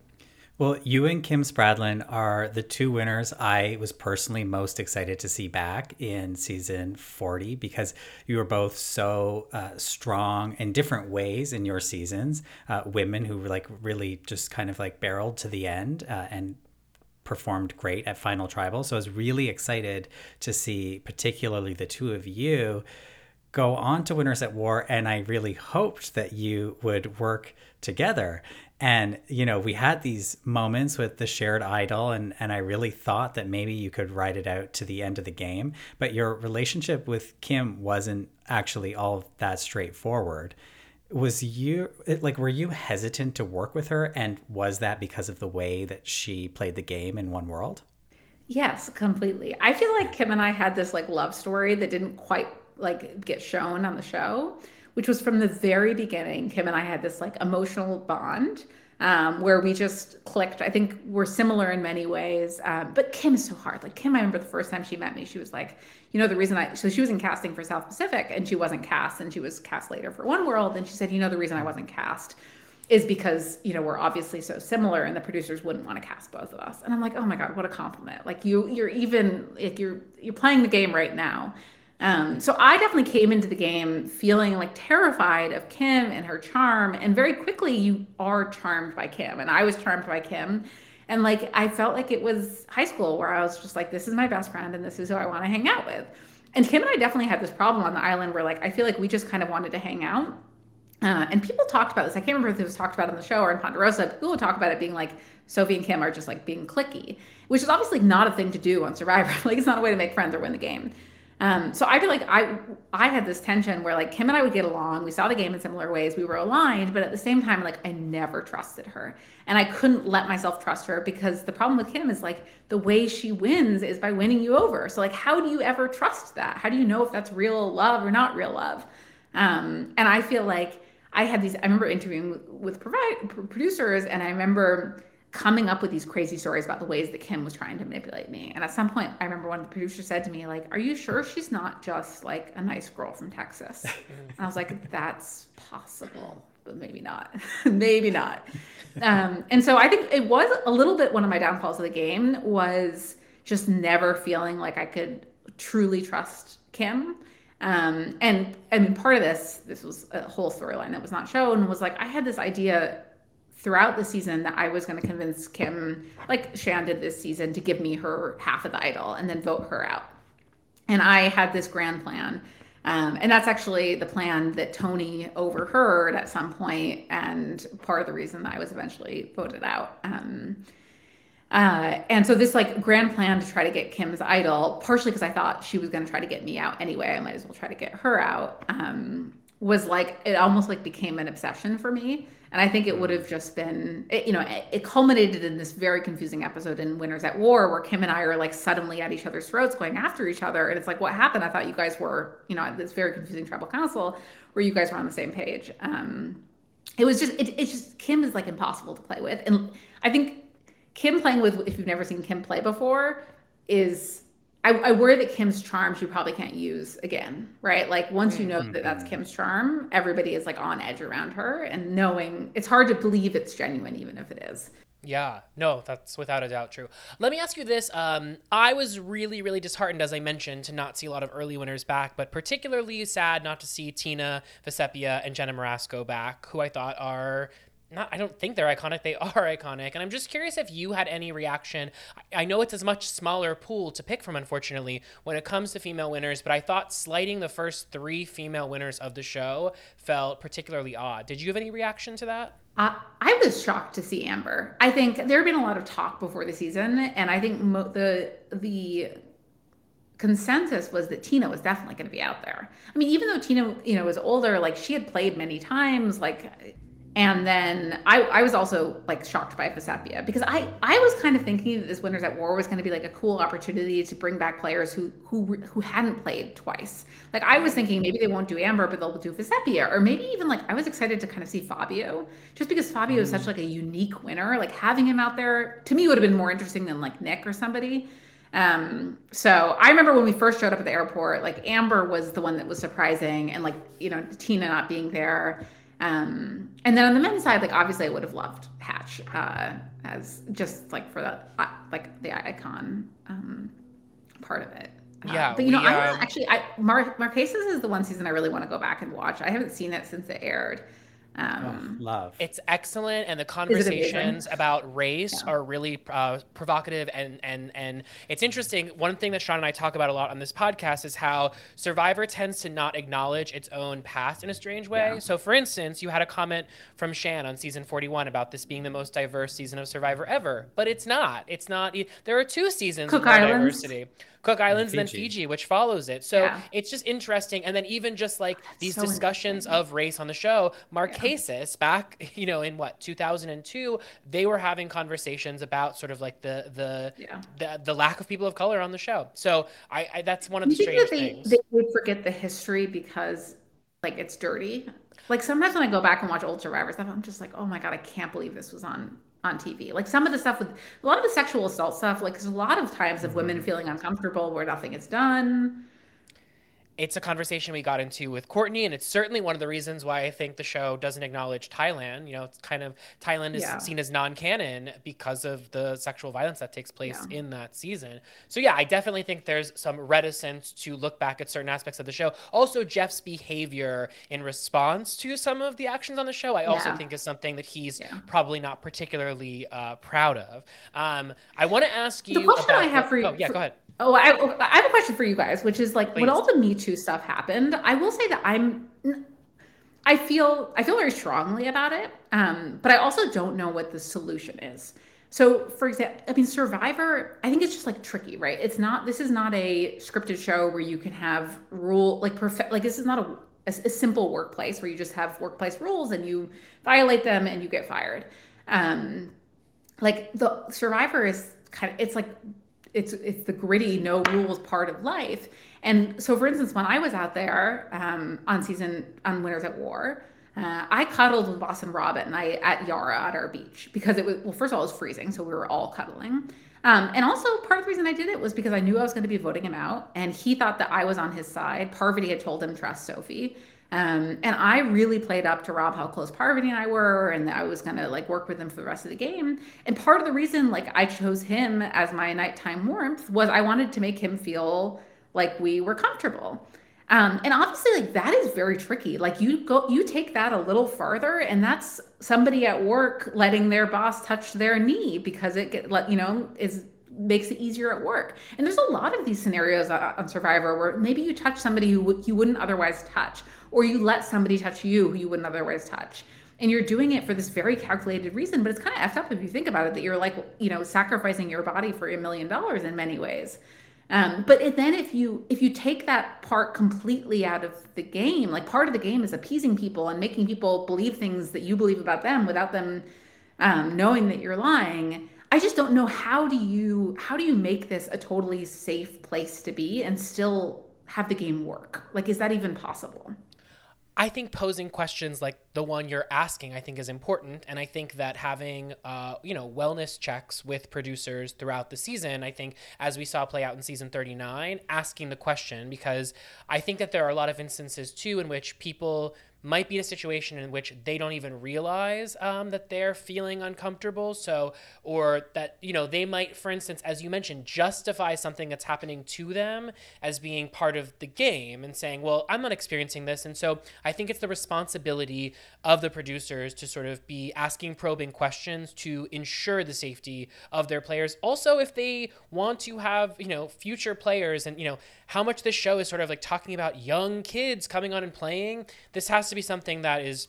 Well, you and Kim Spradlin are the two winners I was personally most excited to see back in season 40 because you were both so uh, strong in different ways in your seasons. Uh, women who were like really just kind of like barreled to the end uh, and performed great at Final Tribal. So I was really excited to see, particularly the two of you go on to Winners at War, and I really hoped that you would work together and you know we had these moments with the shared idol and and i really thought that maybe you could ride it out to the end of the game but your relationship with kim wasn't actually all that straightforward. Was you like were you hesitant to work with her? And was that because of the way that she played the game in one world? Yes completely. I feel like kim and i had this like love story that didn't quite like get shown on the show which was from the very beginning. Kim and I had this like emotional bond. um, where we just clicked. I think we're similar in many ways. Um, but Kim is so hard. Like Kim, I remember the first time she met me, she was like, you know, the reason I, so she was in casting for South Pacific and she wasn't cast and she was cast later for One World. And she said, you know, the reason I wasn't cast is because, you know, we're obviously so similar and the producers wouldn't want to cast both of us. And I'm like, oh my God, what a compliment. Like you, you're even, like you're, you're playing the game right now. Um, so I definitely came into the game feeling like terrified of Kim and her charm. And very quickly, you are charmed by Kim. And I was charmed by Kim. And like, I felt like it was high school where I was just like, this is my best friend and this is who I want to hang out with. And Kim and I definitely had this problem on the island where like, I feel like we just kind of wanted to hang out. Uh, and people talked about this. I can't remember if it was talked about on the show or in Ponderosa. People would talk about it being like Sophie and Kim are just like being clicky, which is obviously not a thing to do on Survivor. like it's not a way to make friends or win the game. Um, so I feel like I I had this tension where like Kim and I would get along. We saw the game in similar ways. We were aligned, but at the same time, like I never trusted her, and I couldn't let myself trust her because the problem with Kim is like the way she wins is by winning you over. So like, how do you ever trust that? How do you know if that's real love or not real love? Um, and I feel like I had these. I remember interviewing with provide, producers, and I remember coming up with these crazy stories about the ways that Kim was trying to manipulate me. And at some point, I remember one of the producers said to me, like, "Are you sure she's not just like a nice girl from Texas?" and I was like, "That's possible, but maybe not. maybe not." Um, and so I think it was a little bit one of my downfalls of the game was just never feeling like I could truly trust Kim. Um, and I mean, part of this, this was a whole storyline that was not shown, was like I had this idea throughout the season that I was going to convince Kim, like Shan did this season, to give me her half of the idol and then vote her out. And I had this grand plan. Um, and that's actually the plan that Tony overheard at some point, and part of the reason that I was eventually voted out. Um, uh, and so this like grand plan to try to get Kim's idol, partially because I thought she was going to try to get me out anyway. I might as well try to get her out. Um, was like it almost like became an obsession for me and I think it would have just been, it, you know, it, it, culminated in this very confusing episode in Winners at War where Kim and I are like suddenly at each other's throats going after each other. And it's like, what happened? I thought you guys were, you know, at this very confusing tribal council where you guys were on the same page. Um, it was just, it, it's just, Kim is like impossible to play with. And I think Kim playing with, if you've never seen Kim play before, is I, I, worry that Kim's charm she probably can't use again, right? Like once you know that that's mm-hmm. Kim's charm, everybody is like on edge around her, and knowing it's hard to believe it's genuine, even if it is. Yeah, no, that's without a doubt true. Let me ask you this. Um, I was really, really disheartened, as I mentioned, to not see a lot of early winners back, but particularly sad not to see Tina Vecepia and Jenna Morasca back, who I thought are not I don't think they're iconic. They are iconic. And I'm just curious if you had any reaction. I know it's a much smaller pool to pick from, unfortunately, when it comes to female winners, but I thought slighting the first three female winners of the show felt particularly odd. Did you have any reaction to that? Uh, I was shocked to see Amber. I think there had been a lot of talk before the season, and I think mo- the the consensus was that Tina was definitely going to be out there. I mean, even though Tina, you know, was older, like she had played many times, like and then I, I was also like shocked by Vecepia because I, I was kind of thinking that this Winners at War was going to be like a cool opportunity to bring back players who who who hadn't played twice. Like I was thinking maybe they won't do Amber, but they'll do Vecepia, or maybe even like I was excited to kind of see Fabio, just because Fabio mm. is such mm. like a unique winner. Like having him out there to me would have been more interesting than like Nick or somebody. Um, so I remember when we first showed up at the airport, like Amber was the one that was surprising, and like you know Tina not being there. Um, and then on the men's side, like obviously I would have loved Hatch uh, as just like for the uh, like the icon um, part of it. Uh, yeah, but you know, I um... actually, I Mar- Marquesas is the one season I really want to go back and watch. I haven't seen it since it aired. Um, oh, love. It's excellent, and the conversations about race yeah. are really uh, provocative and and and it's interesting. One thing that Sean and I talk about a lot on this podcast is how Survivor tends to not acknowledge its own past in a strange way. Yeah. So, for instance, you had a comment from Shan on season 41 about this being the most diverse season of Survivor ever, but it's not. It's not. There are two seasons Cook of diversity. Cook Islands and, then Fiji, which follows it. So yeah. it's just interesting. And then even just like these so discussions of race on the show, Marquesas yeah. back, you know, in what 2002, they were having conversations about sort of like the the yeah. the, the lack of people of color on the show. So I, I that's one of the strange they, things. They would forget the history because like it's dirty. Like sometimes when I go back and watch old survivors, I'm just like, oh my god, I can't believe this was on on TV. Like some of the stuff with a lot of the sexual assault stuff, like there's a lot of times of women mm-hmm. feeling uncomfortable where nothing is done it's a conversation we got into with Courtney, and it's certainly one of the reasons why I think the show doesn't acknowledge Thailand. You know, it's kind of Thailand is yeah. seen as non-canon because of the sexual violence that takes place yeah. in that season. So yeah, I definitely think there's some reticence to look back at certain aspects of the show. Also, Jeff's behavior in response to some of the actions on the show, I also yeah. think is something that he's probably not particularly uh, proud of. Um, I want to ask you. The question I have for you. Oh yeah, for, go ahead. Oh, I, I have a question for you guys, which is like Please. when all the Me Too stuff happened, I will say that I'm I feel I feel very strongly about it, um, but I also don't know what the solution is. So, for example, I mean, Survivor, I think it's just like tricky, right? It's not. This is not a scripted show where you can have rule like perfect. Like this is not a, a, a simple workplace where you just have workplace rules and you violate them and you get fired. Um, like the Survivor is kind of it's like it's it's the gritty no rules part of life. And so for instance when i was out there um, on season on winners at war uh, i cuddled with boston robin I, at yara at our beach because it was well first of all it was freezing so we were all cuddling. Um, and also part of the reason i did it was because i knew i was going to be voting him out and he thought that i was on his side. Parvati had told him trust sophie um, and I really played up to Rob how close Parvati and I were, and that I was gonna like work with him for the rest of the game. And part of the reason like I chose him as my nighttime warmth was I wanted to make him feel like we were comfortable. Um, and obviously, like that is very tricky. Like you go, you take that a little farther, and that's somebody at work letting their boss touch their knee because it get, let you know is makes it easier at work. And there's a lot of these scenarios on Survivor where maybe you touch somebody who you wouldn't otherwise touch, or you let somebody touch you who you wouldn't otherwise touch. And you're doing it for this very calculated reason, but it's kind of effed up if you think about it that you're like, you know, sacrificing your body for a million dollars in many ways. Um, but then if you if you take that part completely out of the game, like part of the game is appeasing people and making people believe things that you believe about them without them um, knowing that you're lying. I just don't know how do you how do you make this a totally safe place to be and still have the game work? Like, is that even possible? I think posing questions like the one you're asking, I think, is important, and I think that having, uh, you know, wellness checks with producers throughout the season, I think, as we saw play out in season 39, asking the question because I think that there are a lot of instances too in which people might be a situation in which they don't even realize um, that they're feeling uncomfortable. So, or that, you know, they might, for instance, as you mentioned, justify something that's happening to them as being part of the game and saying, well, I'm not experiencing this. And so I think it's the responsibility of the producers to sort of be asking probing questions to ensure the safety of their players. Also, if they want to have, you know, future players and, you know, how much this show is sort of like talking about young kids coming on and playing, this has to be something that is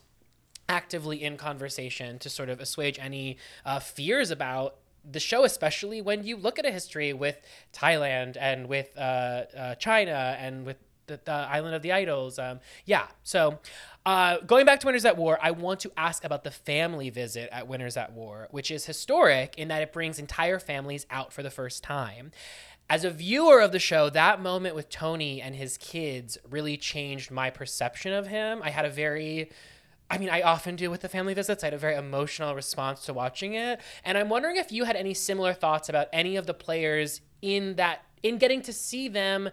actively in conversation to sort of assuage any uh, fears about the show, especially when you look at a history with Thailand and with uh, uh, China and with the, Island of the Idols. Um, yeah. So uh, going back to Winners at War, I want to ask about the family visit at Winners at War, which is historic in that it brings entire families out for the first time as a viewer of the show, that moment with Tony and his kids really changed my perception of him. I had a very I mean, I often do with the family visits. I had a very emotional response to watching it. And I'm wondering if you had any similar thoughts about any of the players in that in getting to see them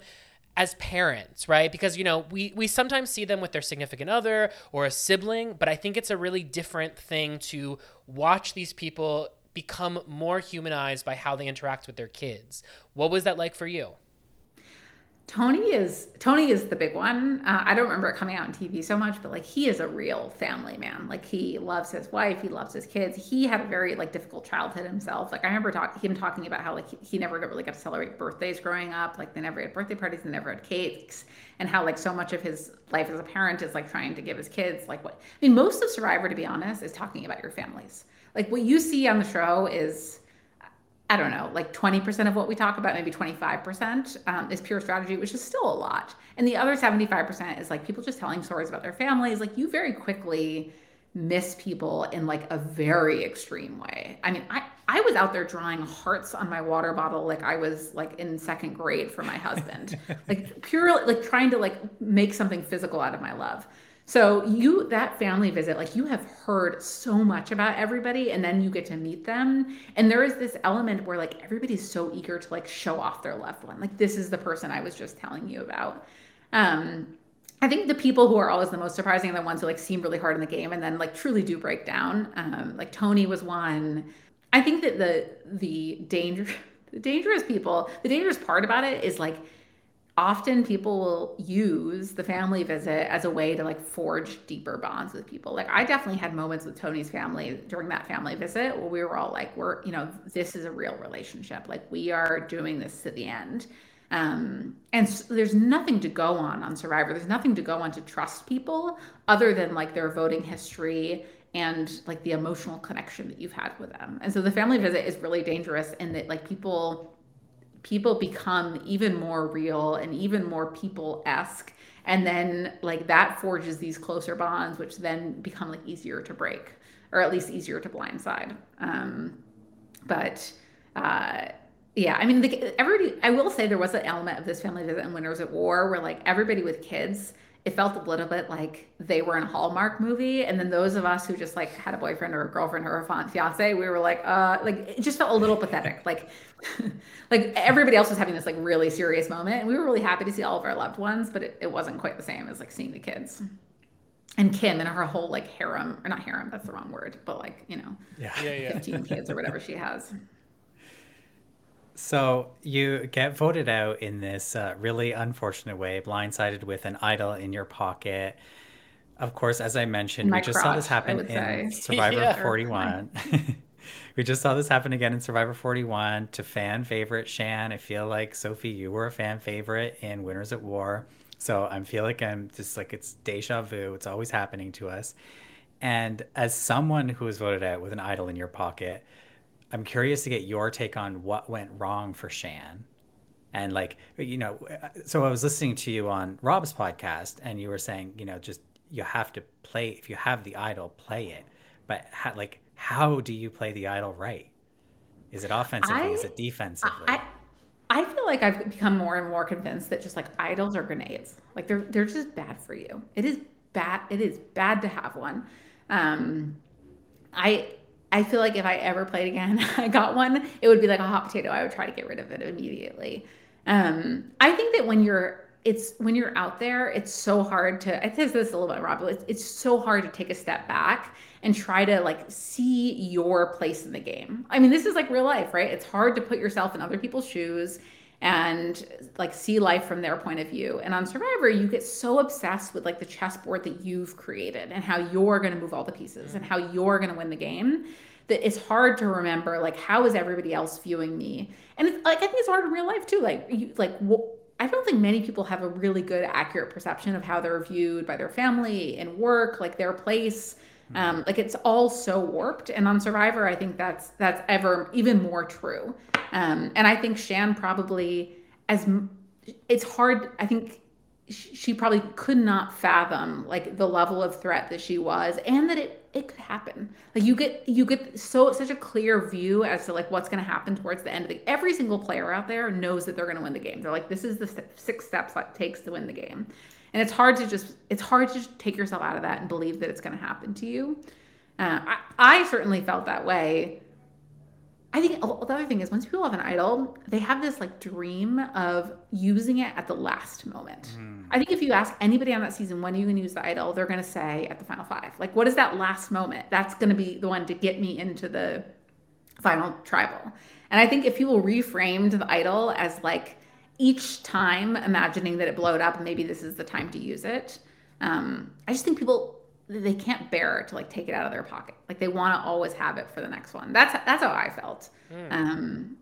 as parents, right? Because you know, we we sometimes see them with their significant other or a sibling, but I think it's a really different thing to watch these people become more humanized by how they interact with their kids. What was that like for you? Tony is Tony is the big one. Uh, I don't remember it coming out on TV so much, but like he is a real family man. Like he loves his wife, he loves his kids. He had a very like difficult childhood himself. Like I remember talk, him talking about how like he, never really got to celebrate birthdays growing up. Like they never had birthday parties, they never had cakes, and how like so much of his life as a parent is like trying to give his kids like what I mean. Most of Survivor, to be honest, is talking about your families like what you see on the show is I don't know, like 20% of what we talk about, maybe 25% um, is pure strategy, which is still a lot. And the other 75% is like people just telling stories about their families. Like you very quickly miss people in like a very extreme way. I mean, I, I was out there drawing hearts on my water bottle like I was like in second grade for my husband. like purely like trying to like make something physical out of my love. So you that family visit, like you have heard so much about everybody, and then you get to meet them, and there is this element where like everybody's so eager to like show off their loved one, like this is the person I was just telling you about. Um, I think the people who are always the most surprising are the ones who like seem really hard in the game and then like truly do break down. Um, like Tony was one. I think that the the danger, the dangerous people, the dangerous part about it is like often people will use the family visit as a way to like forge deeper bonds with people. Like I definitely had moments with Tony's family during that family visit where we were all like, we're, you know, this is a real relationship. Like we are doing this to the end. Um, and so there's nothing to go on on Survivor. There's nothing to go on to trust people other than like their voting history and like the emotional connection that you've had with them. And so the family visit is really dangerous in that like people people become even more real and even more people-esque and then like that forges these closer bonds which then become like easier to break or at least easier to blindside um but uh yeah i mean the, everybody i will say there was an element of this family visit in winners at war where like everybody with kids it felt a little bit like they were in a Hallmark movie. And then those of us who just like had a boyfriend or a girlfriend or a fiance, we were like, uh, like it just felt a little pathetic. Like, like everybody else was having this like really serious moment. And we were really happy to see all of our loved ones, but it, it wasn't quite the same as like seeing the kids. And Kim and her whole like harem, or not harem, that's the wrong word, but like, you know, Yeah. Yeah, yeah. 15 kids or whatever she has. So you get voted out in this uh, really unfortunate way, blindsided with an idol in your pocket. Of course, as I mentioned, My we just saw this happen in say. Survivor Yeah. 41. We just saw this happen again in Survivor 41 to fan favorite Shan. I feel like Sophie, you were a fan favorite in Winners at War. So I feel like I'm just like it's deja vu. It's always happening to us. And as someone who was voted out with an idol in your pocket, I'm curious to get your take on what went wrong for Shan. And like, you know, so I was listening to you on Rob's podcast and you were saying, you know, just you have to play, if you have the idol, play it. But how, like, how do you play the idol right? Is it offensively? I- Is it defensively? I I feel like I've become more and more convinced that just like idols are grenades. Like they're they're just bad for you. It is bad. It is bad to have one. Um, I I feel like if I ever played again, I got one, it would be like a hot potato. I would try to get rid of it immediately. Um, I think that when you're it's when you're out there, it's so hard to. I said this a little bit, Rob. But it's, it's so hard to take a step back and try to like see your place in the game. I mean, this is like real life, right? It's hard to put yourself in other people's shoes and like see life from their point of view. And on Survivor, you get so obsessed with like the chessboard that you've created and how you're going to move all the pieces and how you're going to win the game that it's hard to remember like how is everybody else viewing me. And it's like I think it's hard in real life too. Like you like I don't think many people have a really good accurate perception of how they're viewed by their family and work, like their place. Um, like it's all so warped. And on Survivor, I think that's that's ever even more true. Um, and I think Shan probably as it's hard. I think she probably could not fathom like the level of threat that she was, and that it it could happen. Like you get you get so such a clear view as to like what's going to happen towards the end of the. Every single player out there knows that they're going to win the game. They're like, this is the six steps that takes to win the game, and it's hard to just it's hard to just take yourself out of that and believe that it's going to happen to you. Uh, I, I certainly felt that way. I think the other thing is once people have an idol, they have this like dream of using it at the last moment. I think if you ask anybody on that season, when are you going to use the idol? They're going to say at the final five. Like, what is that last moment? That's going to be the one to get me into the final tribal. And I think if people reframed the idol as like each time imagining that it blowed up maybe this is the time to use it, um, I just think people they can't bear to like take it out of their pocket. Like they want to always have it for the next one. That's that's how I felt. Um,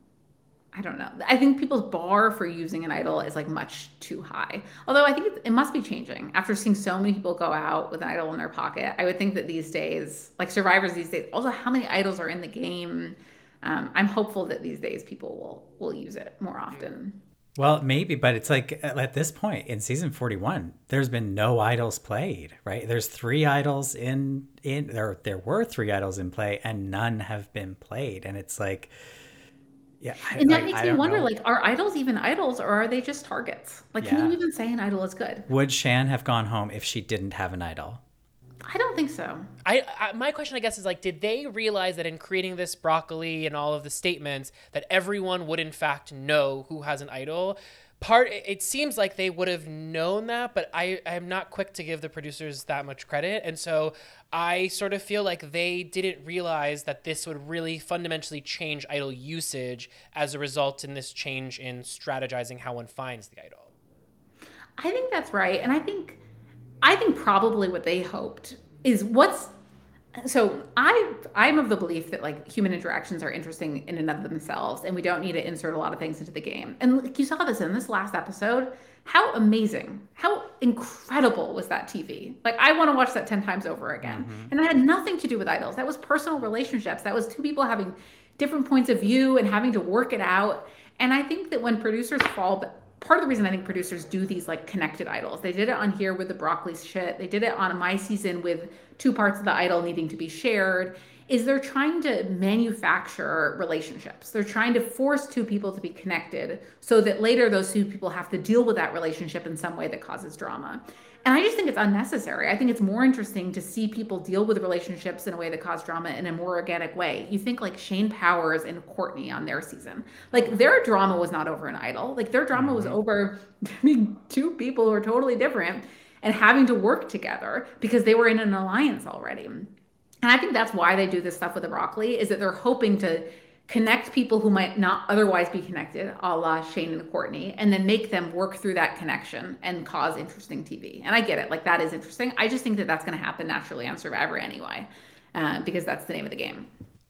I don't know. I think people's bar for using an idol is like much too high. Although I think it, it must be changing after seeing so many people go out with an idol in their pocket. I would think that these days, like survivors these days, also how many idols are in the game. Um, I'm hopeful that these days people will will use it more often. Well, maybe, but it's like uh, at this point in season 41, there's been no idols played, right? There's three idols in in there there were three idols in play and none have been played and it's like Yeah, I, And that like, makes me wonder know. like, are idols even idols or are they just targets? Like, can Yeah. you even say an idol is good? would Shan have gone home if she didn't have an idol? I don't think so. I, I my question I guess is like did they realize that in creating this broccoli and all of the statements that everyone would in fact know who has an idol part it seems like they would have known that but I I'm not quick to give the producers that much credit and so I sort of feel like they didn't realize that this would really fundamentally change idol usage as a result in this change in strategizing how one finds the idol. I think that's right. And I think I think probably what they hoped is what's so I I'm of the belief that like human interactions are interesting in and of themselves and we don't need to insert a lot of things into the game. And like you saw this in this last episode, how amazing, how incredible was that TV? Like I want to watch that 10 times over again. Mm-hmm. And that had nothing to do with idols. That was personal relationships. That was two people having different points of view and having to work it out. And I think that when producers fall part of the reason I think producers do these like connected idols. They did it on here with the broccoli shit. They did it on my season with two parts of the idol needing to be shared. Is they're trying to manufacture relationships. They're trying to force two people to be connected so that later those two people have to deal with that relationship in some way that causes drama. And I just think it's unnecessary. I think it's more interesting to see people deal with relationships in a way that cause drama in a more organic way. You think like Shane Powers and Courtney on their season. Like their drama was not over an idol. Like their drama was mm-hmm. over being two people who are totally different and having to work together because they were in an alliance already. And I think that's why they do this stuff with the broccoli is that they're hoping to connect people who might not otherwise be connected, a la Shane and Courtney, and then make them work through that connection and cause interesting TV. And I get it, like that is interesting. I just think that that's going to happen naturally on Survivor anyway, uh, because that's the name of the game.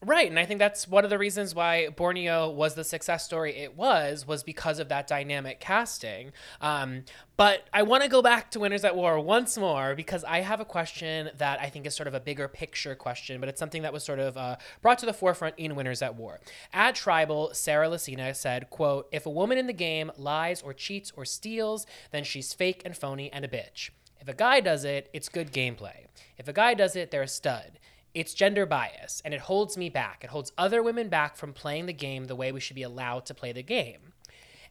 Right, and I think that's one of the reasons why Borneo was the success story it was, was because of that dynamic casting. Um, but I want to go back to Winners at War once more because I have a question that I think is sort of a bigger picture question, but it's something that was sort of uh, brought to the forefront in Winners at War. At Tribal, Sarah Lacina said, quote, if a woman in the game lies or cheats or steals, then she's fake and phony and a bitch. If a guy does it, it's good gameplay. If a guy does it, they're a stud. It's gender bias, and it holds me back. It holds other women back from playing the game the way we should be allowed to play the game.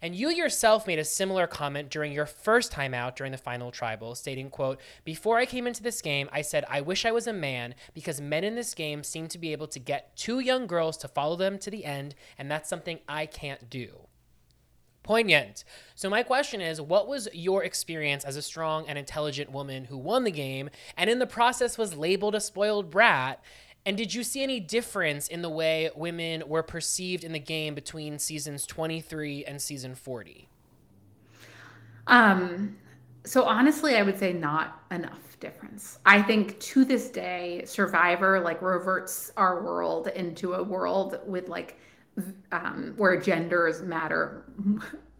And you yourself made a similar comment during your first time out during the final tribal, stating, quote, Before I came into this game, I said I wish I was a man because men in this game seem to be able to get two young girls to follow them to the end, and that's something I can't do. Poignant. So, my question is what was your experience as a strong and intelligent woman who won the game and in the process was labeled a spoiled brat? And did you see any difference in the way women were perceived in the game between seasons 23 and season 40? Um, so honestly, I would say not enough difference. I think to this day, Survivor like reverts our world into a world with like um, where genders matter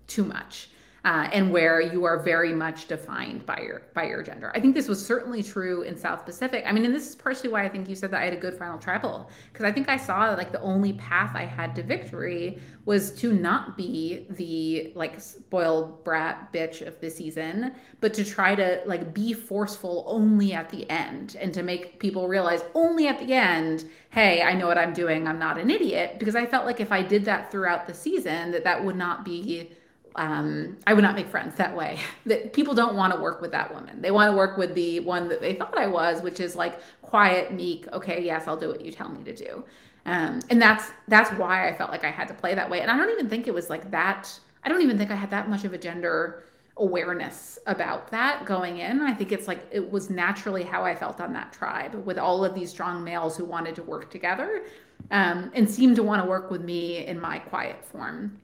too much. Uh, and where you are very much defined by your by your gender. I think this was certainly true in South Pacific. I mean, and this is partially why I think you said that I had a good final tribal because I think I saw that, like the only path I had to victory was to not be the like spoiled brat bitch of the season, but to try to like be forceful only at the end and to make people realize only at the end, hey, I know what I'm doing. I'm not an idiot because I felt like if I did that throughout the season, that that would not be um, I would not make friends that way. That people don't want to work with that woman. They want to work with the one that they thought I was, which is like quiet, meek. Okay, yes, I'll do what you tell me to do. Um, and that's that's why I felt like I had to play that way. And I don't even think it was like that. I don't even think I had that much of a gender awareness about that going in. I think it's like it was naturally how I felt on that tribe with all of these strong males who wanted to work together um, and seemed to want to work with me in my quiet form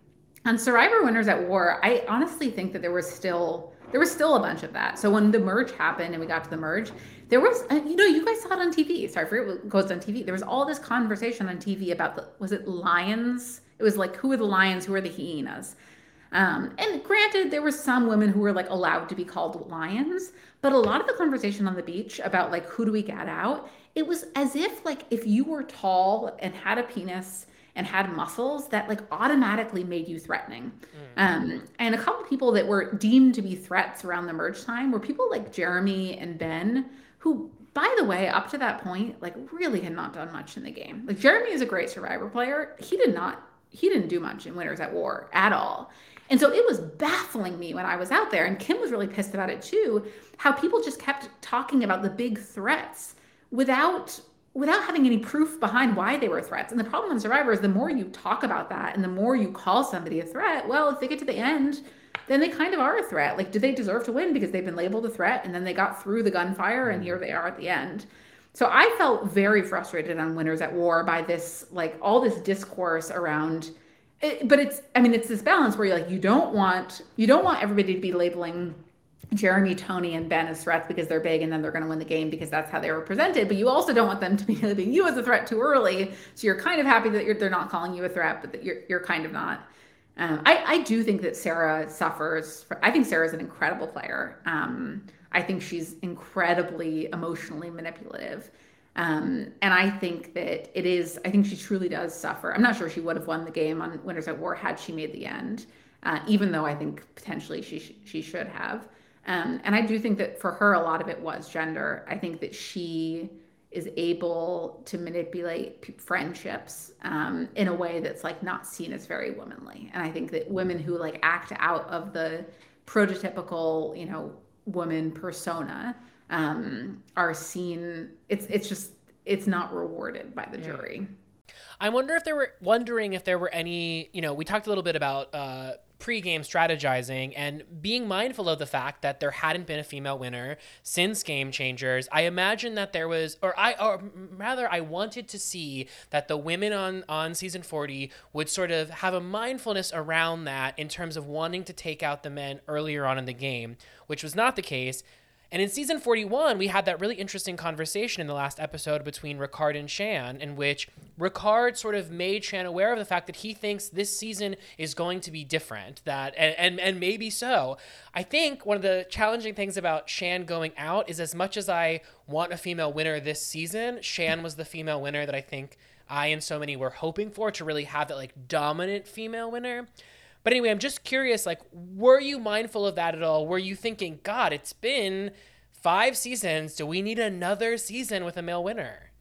on Survivor Winners at War, I honestly think that there was still there was still a bunch of that. So when the merge happened and we got to the merge, there was you know you guys saw it on TV. Sorry, for it goes on TV. There was all this conversation on TV about the was it lions? It was like who are the lions? Who are the hyenas? Um, and granted, there were some women who were like allowed to be called lions, but a lot of the conversation on the beach about like who do we get out, it was as if like if you were tall and had a penis and had muscles that like automatically made you threatening. Mm. Um, and a couple people that were deemed to be threats around the merge time were people like Jeremy and Ben, who, by the way, up to that point, like really had not done much in the game. Like Jeremy is a great survivor player. He did not he didn't do much in Winners at War at all. And so it was baffling me when I was out there, and Kim was really pissed about it too, how people just kept talking about the big threats without without having any proof behind why they were threats. And the problem on Survivor is the more you talk about that and the more you call somebody a threat, well, if they get to the end, then they kind of are a threat. Like, do they deserve to win because they've been labeled a threat and then they got through the gunfire and here mm-hmm. they are at the end? So I felt very frustrated on Winners at War by this, like all this discourse around. It, but it's, I mean, it's this balance where you're like, you don't want, you don't want everybody to be labeling Jeremy, Tony, and Ben as threats because they're big and then they're going to win the game because that's how they were presented. But you also don't want them to be you as a threat too early. So you're kind of happy that they're not calling you a threat, but that you're, you're kind of not. Um, I, I do think that Sarah suffers. For, I think Sarah's an incredible player. Um, I think she's incredibly emotionally manipulative. Um, and I think that it is, I think she truly does suffer. I'm not sure she would have won the game on Winners at War had she made the end, uh, even though I think potentially she, she should have. Um, and I do think that for her, a lot of it was gender. I think that she is able to manipulate p- friendships um, in a way that's like not seen as very womanly. And I think that women who like act out of the prototypical, you know, woman persona um, are seen. It's it's just it's not rewarded by the jury. I wonder if there were wondering if there were any. You know, we talked a little bit about. Uh, pre-game strategizing and being mindful of the fact that there hadn't been a female winner since game changers. I imagine that there was or i or rather i wanted to see that the women on on season 40 would sort of have a mindfulness around that in terms of wanting to take out the men earlier on in the game which was not the case and in season 41, we had that really interesting conversation in the last episode between Ricard and Shan, in which Ricard sort of made Shan aware of the fact that he thinks this season is going to be different, that and, and, and maybe so. I think one of the challenging things about Shan going out is as much as I want a female winner this season, Shan was the female winner that I think I and so many were hoping for to really have that like dominant female winner. But anyway, I'm just curious like, were you mindful of that at all? Were you thinking, God, it's been five seasons. Do we need another season with a male winner?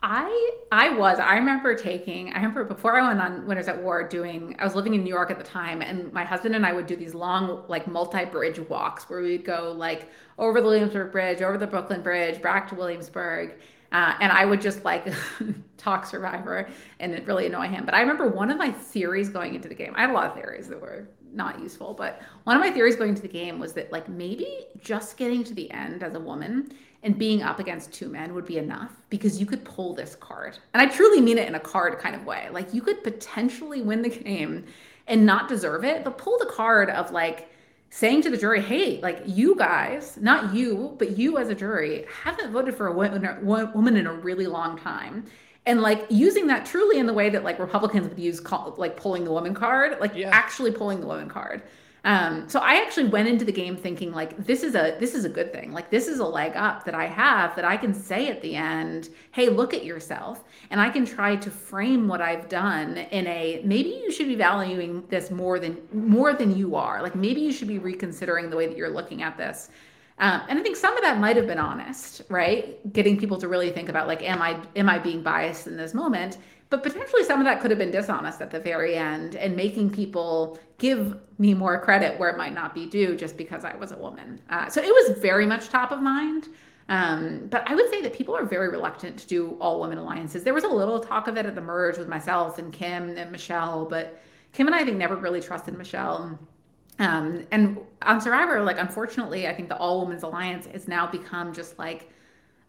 I I was. I remember taking. I remember before I went on Winners at War doing. I was living in New York at the time, and my husband and I would do these long, like multi-bridge walks where we'd go like over the Williamsburg Bridge, over the Brooklyn Bridge, back to Williamsburg, uh, and I would just like talk Survivor and it really annoy him. But I remember one of my theories going into the game. I had a lot of theories that were not useful, but one of my theories going into the game was that like maybe just getting to the end as a woman and being up against two men would be enough because you could pull this card. And I truly mean it in a card kind of way. Like you could potentially win the game and not deserve it, but pull the card of like saying to the jury, hey, like you guys, not you, but you as a jury, haven't voted for a woman in a really long time. And like using that truly in the way that like Republicans would use call, like pulling the woman card, like yeah. actually pulling the woman card. Um, so I actually went into the game thinking like this is a this is a good thing. Like this is a leg up that I have that I can say at the end, "Hey, look at yourself." And I can try to frame what I've done in a maybe you should be valuing this more than more than you are. Like maybe you should be reconsidering the way that you're looking at this. Um, and I think some of that might have been honest, right? Getting people to really think about like, am I am I being biased in this moment? But potentially some of that could have been dishonest at the very end and making people give me more credit where it might not be due just because I was a woman. Uh, so it was very much top of mind. Um, but I would say that people are very reluctant to do all women alliances. There was a little talk of it at the merge with myself and Kim and Michelle, but Kim and I, I think never really trusted Michelle. Um, and on Survivor, like unfortunately, I think the all women's alliance has now become just like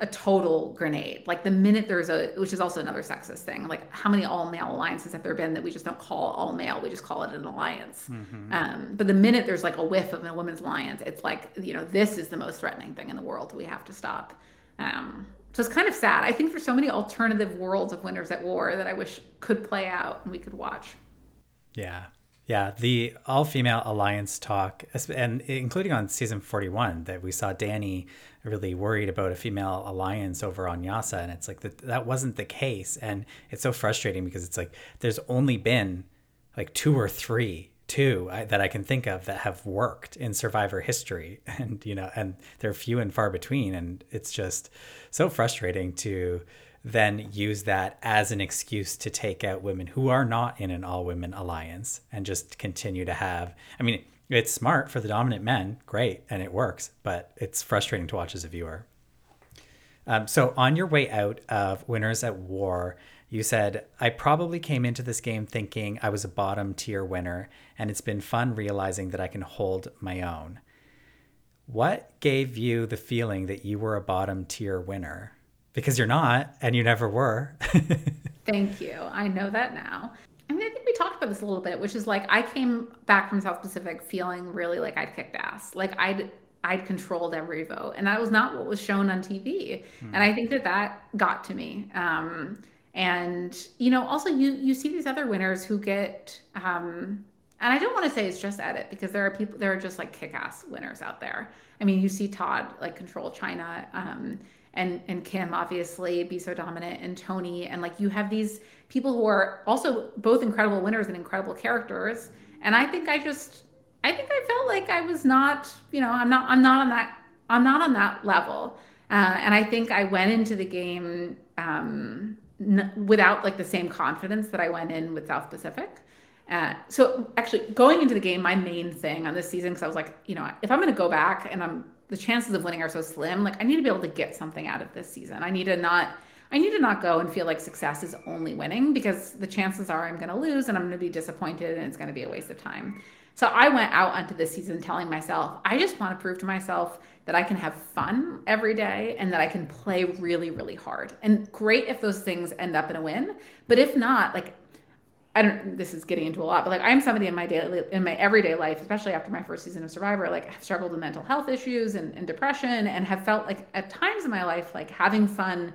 a total grenade. Like the minute there's a, which is also another sexist thing. Like how many all male alliances have there been that we just don't call all male? We just call it an alliance. Mm-hmm. Um, but the minute there's like a whiff of a women's alliance, it's like you know this is the most threatening thing in the world. We have to stop. Um, so it's kind of sad. I think there's so many alternative worlds of winners at war that I wish could play out and we could watch. Yeah, yeah, the all female alliance talk, and including on season 41, that we saw Danny really worried about a female alliance over on Yase. And it's like that, that wasn't the case. And it's so frustrating because it's like there's only been like two or three two I, that I can think of that have worked in survivor history and you know and they're few and far between and it's just so frustrating to then use that as an excuse to take out women who are not in an all women alliance and just continue to have. I mean, it's smart for the dominant men, great, and it works, but it's frustrating to watch as a viewer. Um, so, on your way out of Winners at War, you said, I probably came into this game thinking I was a bottom tier winner, and it's been fun realizing that I can hold my own. What gave you the feeling that you were a bottom tier winner? Because you're not and you never were. Thank you. I know that now. I mean, I think we talked about this a little bit, which is like I came back from South Pacific feeling really like I'd kicked ass. Like I'd I'd controlled every vote, and that was not what was shown on TV. Hmm. And I think that that got to me. Um, and you know, also you you see these other winners who get. Um, and I don't want to say it's just edit because there are people there are just like kick-ass winners out there. I mean, you see Todd like control China. Um, and and Kim obviously be so dominant and Tony and like you have these people who are also both incredible winners and incredible characters and I think I just I think I felt like I was not you know I'm not I'm not on that I'm not on that level uh, and I think I went into the game um, n- without like the same confidence that I went in with South Pacific. Uh, so actually going into the game, my main thing on this season, because I was like, you know, if I'm going to go back and I'm the chances of winning are so slim. Like I need to be able to get something out of this season. I need to not I need to not go and feel like success is only winning because the chances are I'm going to lose and I'm going to be disappointed and it's going to be a waste of time. So I went out onto this season telling myself, I just want to prove to myself that I can have fun every day and that I can play really, really hard. And great if those things end up in a win. But if not, like I don't this is getting into a lot, but like I'm somebody in my daily in my everyday life, especially after my first season of Survivor, like I've struggled with mental health issues and, and depression and have felt like at times in my life, like having fun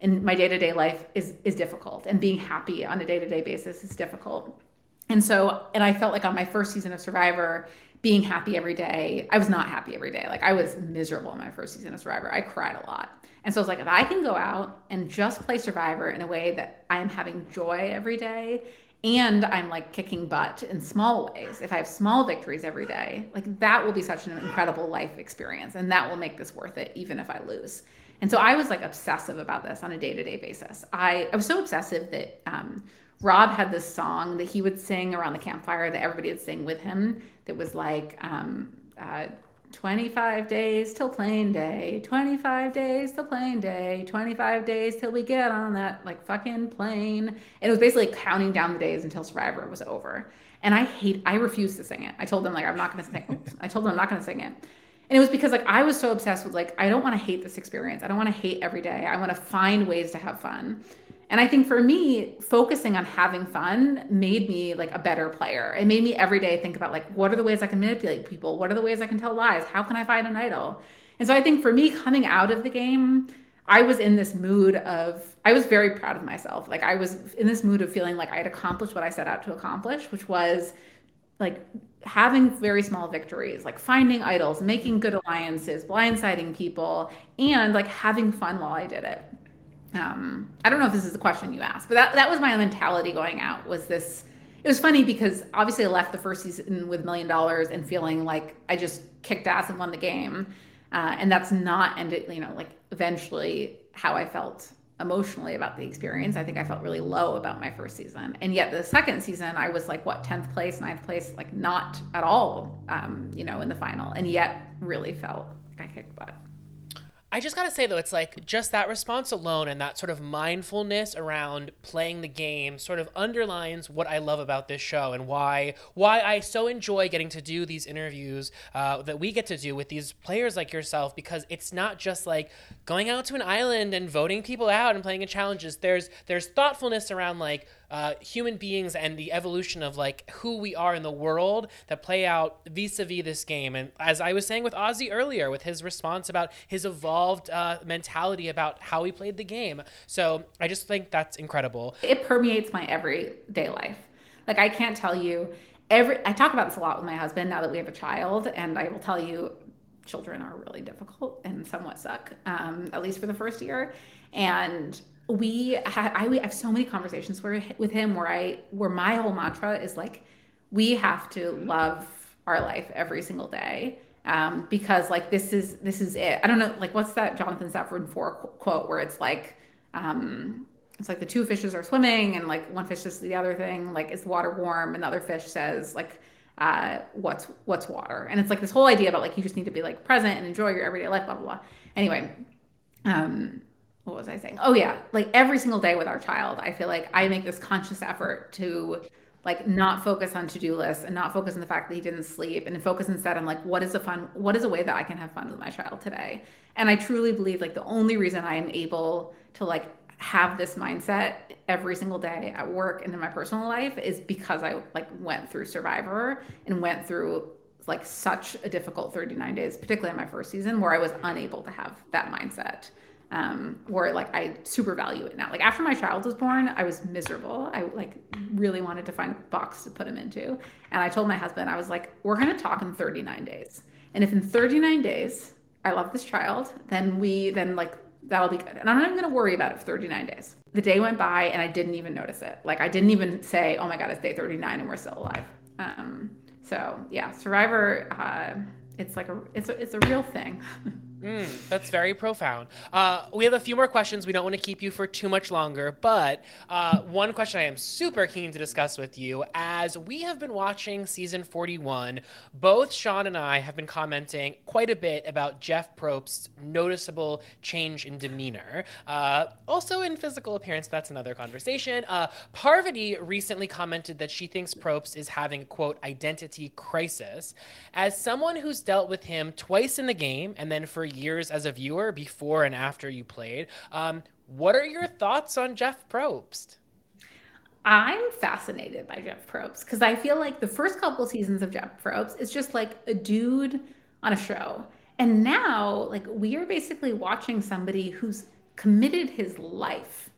in my day-to-day life is is difficult and being happy on a day-to-day basis is difficult. And so and I felt like on my first season of Survivor, being happy every day, I was not happy every day. Like I was miserable in my first season of Survivor. I cried a lot. And so I was like, if I can go out and just play Survivor in a way that I am having joy every day and I'm like kicking butt in small ways. If I have small victories every day, like that will be such an incredible life experience and that will make this worth it even if I lose. And so I was like obsessive about this on a day-to-day basis. I, I was so obsessive that um, Rob had this song that he would sing around the campfire that everybody would sing with him that was like um, uh, 25 days till plane day, 25 days till plane day, 25 days till we get on that like fucking plane. And it was basically counting down the days until Survivor was over. And I hate, I refused to sing it. I told them like, I'm not going to sing I told them I'm not going to sing it. And it was because like I was so obsessed with like, I don't want to hate this experience. I don't want to hate every day. I want to find ways to have fun. And I think for me, focusing on having fun made me like a better player. It made me every day think about like, what are the ways I can manipulate people? What are the ways I can tell lies? How can I find an idol? And so I think for me, coming out of the game, I was in this mood of, I was very proud of myself. Like I was in this mood of feeling like I had accomplished what I set out to accomplish, which was like having very small victories, like finding idols, making good alliances, blindsiding people, and like having fun while I did it um, I don't know if this is the question you asked, but that, that was my mentality going out was this. It was funny because obviously I left the first season with million dollars and feeling like I just kicked ass and won the game. Uh, and that's not ended, you know, like eventually how I felt emotionally about the experience. I think I felt really low about my first season. And yet the second season, I was like, what, 10th place, ninth place, like not at all, um, you know, in the final. And yet really felt like I kicked butt. I just gotta say though, it's like just that response alone and that sort of mindfulness around playing the game sort of underlines what I love about this show and why why I so enjoy getting to do these interviews uh, that we get to do with these players like yourself because it's not just like going out to an island and voting people out and playing in challenges. There's there's thoughtfulness around like uh, human beings and the evolution of like who we are in the world that play out vis-a-vis this game. And as i was saying with ozzy earlier with his response about his evolved uh, mentality about how he played the game. So i just think that's incredible. It permeates my everyday life. Like i can't tell you every i talk about this a lot with my husband now that we have a child and i will tell you children are really difficult and somewhat suck um, at least for the first year. And we had I, we have so many conversations where, with him where I where my whole mantra is like we have to love our life every single day um, because like this is this is it. I don't know like what's that Jonathan Safran Foer quote where it's like um, it's like the two fishes are swimming and like one fish says the other thing like is the water warm and the other fish says like uh, what's what's water? And it's like this whole idea about like you just need to be like present and enjoy your everyday life blah blah blah. Anyway um what was i saying oh yeah like every single day with our child i feel like i make this conscious effort to like not focus on to-do lists and not focus on the fact that he didn't sleep and focus instead on like what is a fun what is a way that i can have fun with my child today and i truly believe like the only reason i am able to like have this mindset every single day at work and in my personal life is because I like went through Survivor and went through like such a difficult 39 days, particularly in my first season, where I was unable to have that mindset. Um, where like I super value it now. Like after my child was born, I was miserable. I like really wanted to find a box to put him into. And I told my husband, I was like, we're gonna talk in 39 days. And if in 39 days I love this child, then we then like that'll be good. And I'm not even going to worry about it for 39 days. The day went by and I didn't even notice it. Like I didn't even say, oh my God, it's day 39 and we're still alive. Um, so yeah, Survivor, uh, it's like a, it's a, it's a real thing. Mm, that's very profound. Uh, we have a few more questions. We don't want to keep you for too much longer, but uh, one question I am super keen to discuss with you as we have been watching season 41. Both Sean and I have been commenting quite a bit about Jeff Probst's noticeable change in demeanor. Uh, also in physical appearance, that's another conversation. Uh, Parvati recently commented that she thinks Probst is having, quote, identity crisis. As someone who's dealt with him twice in the game and then for years as a viewer before and after you played. Um, what are your thoughts on Jeff Probst? I'm fascinated by Jeff Probst because I feel like the first couple seasons of Jeff Probst is just like a dude on a show. And now, like, we are basically watching somebody who's committed his life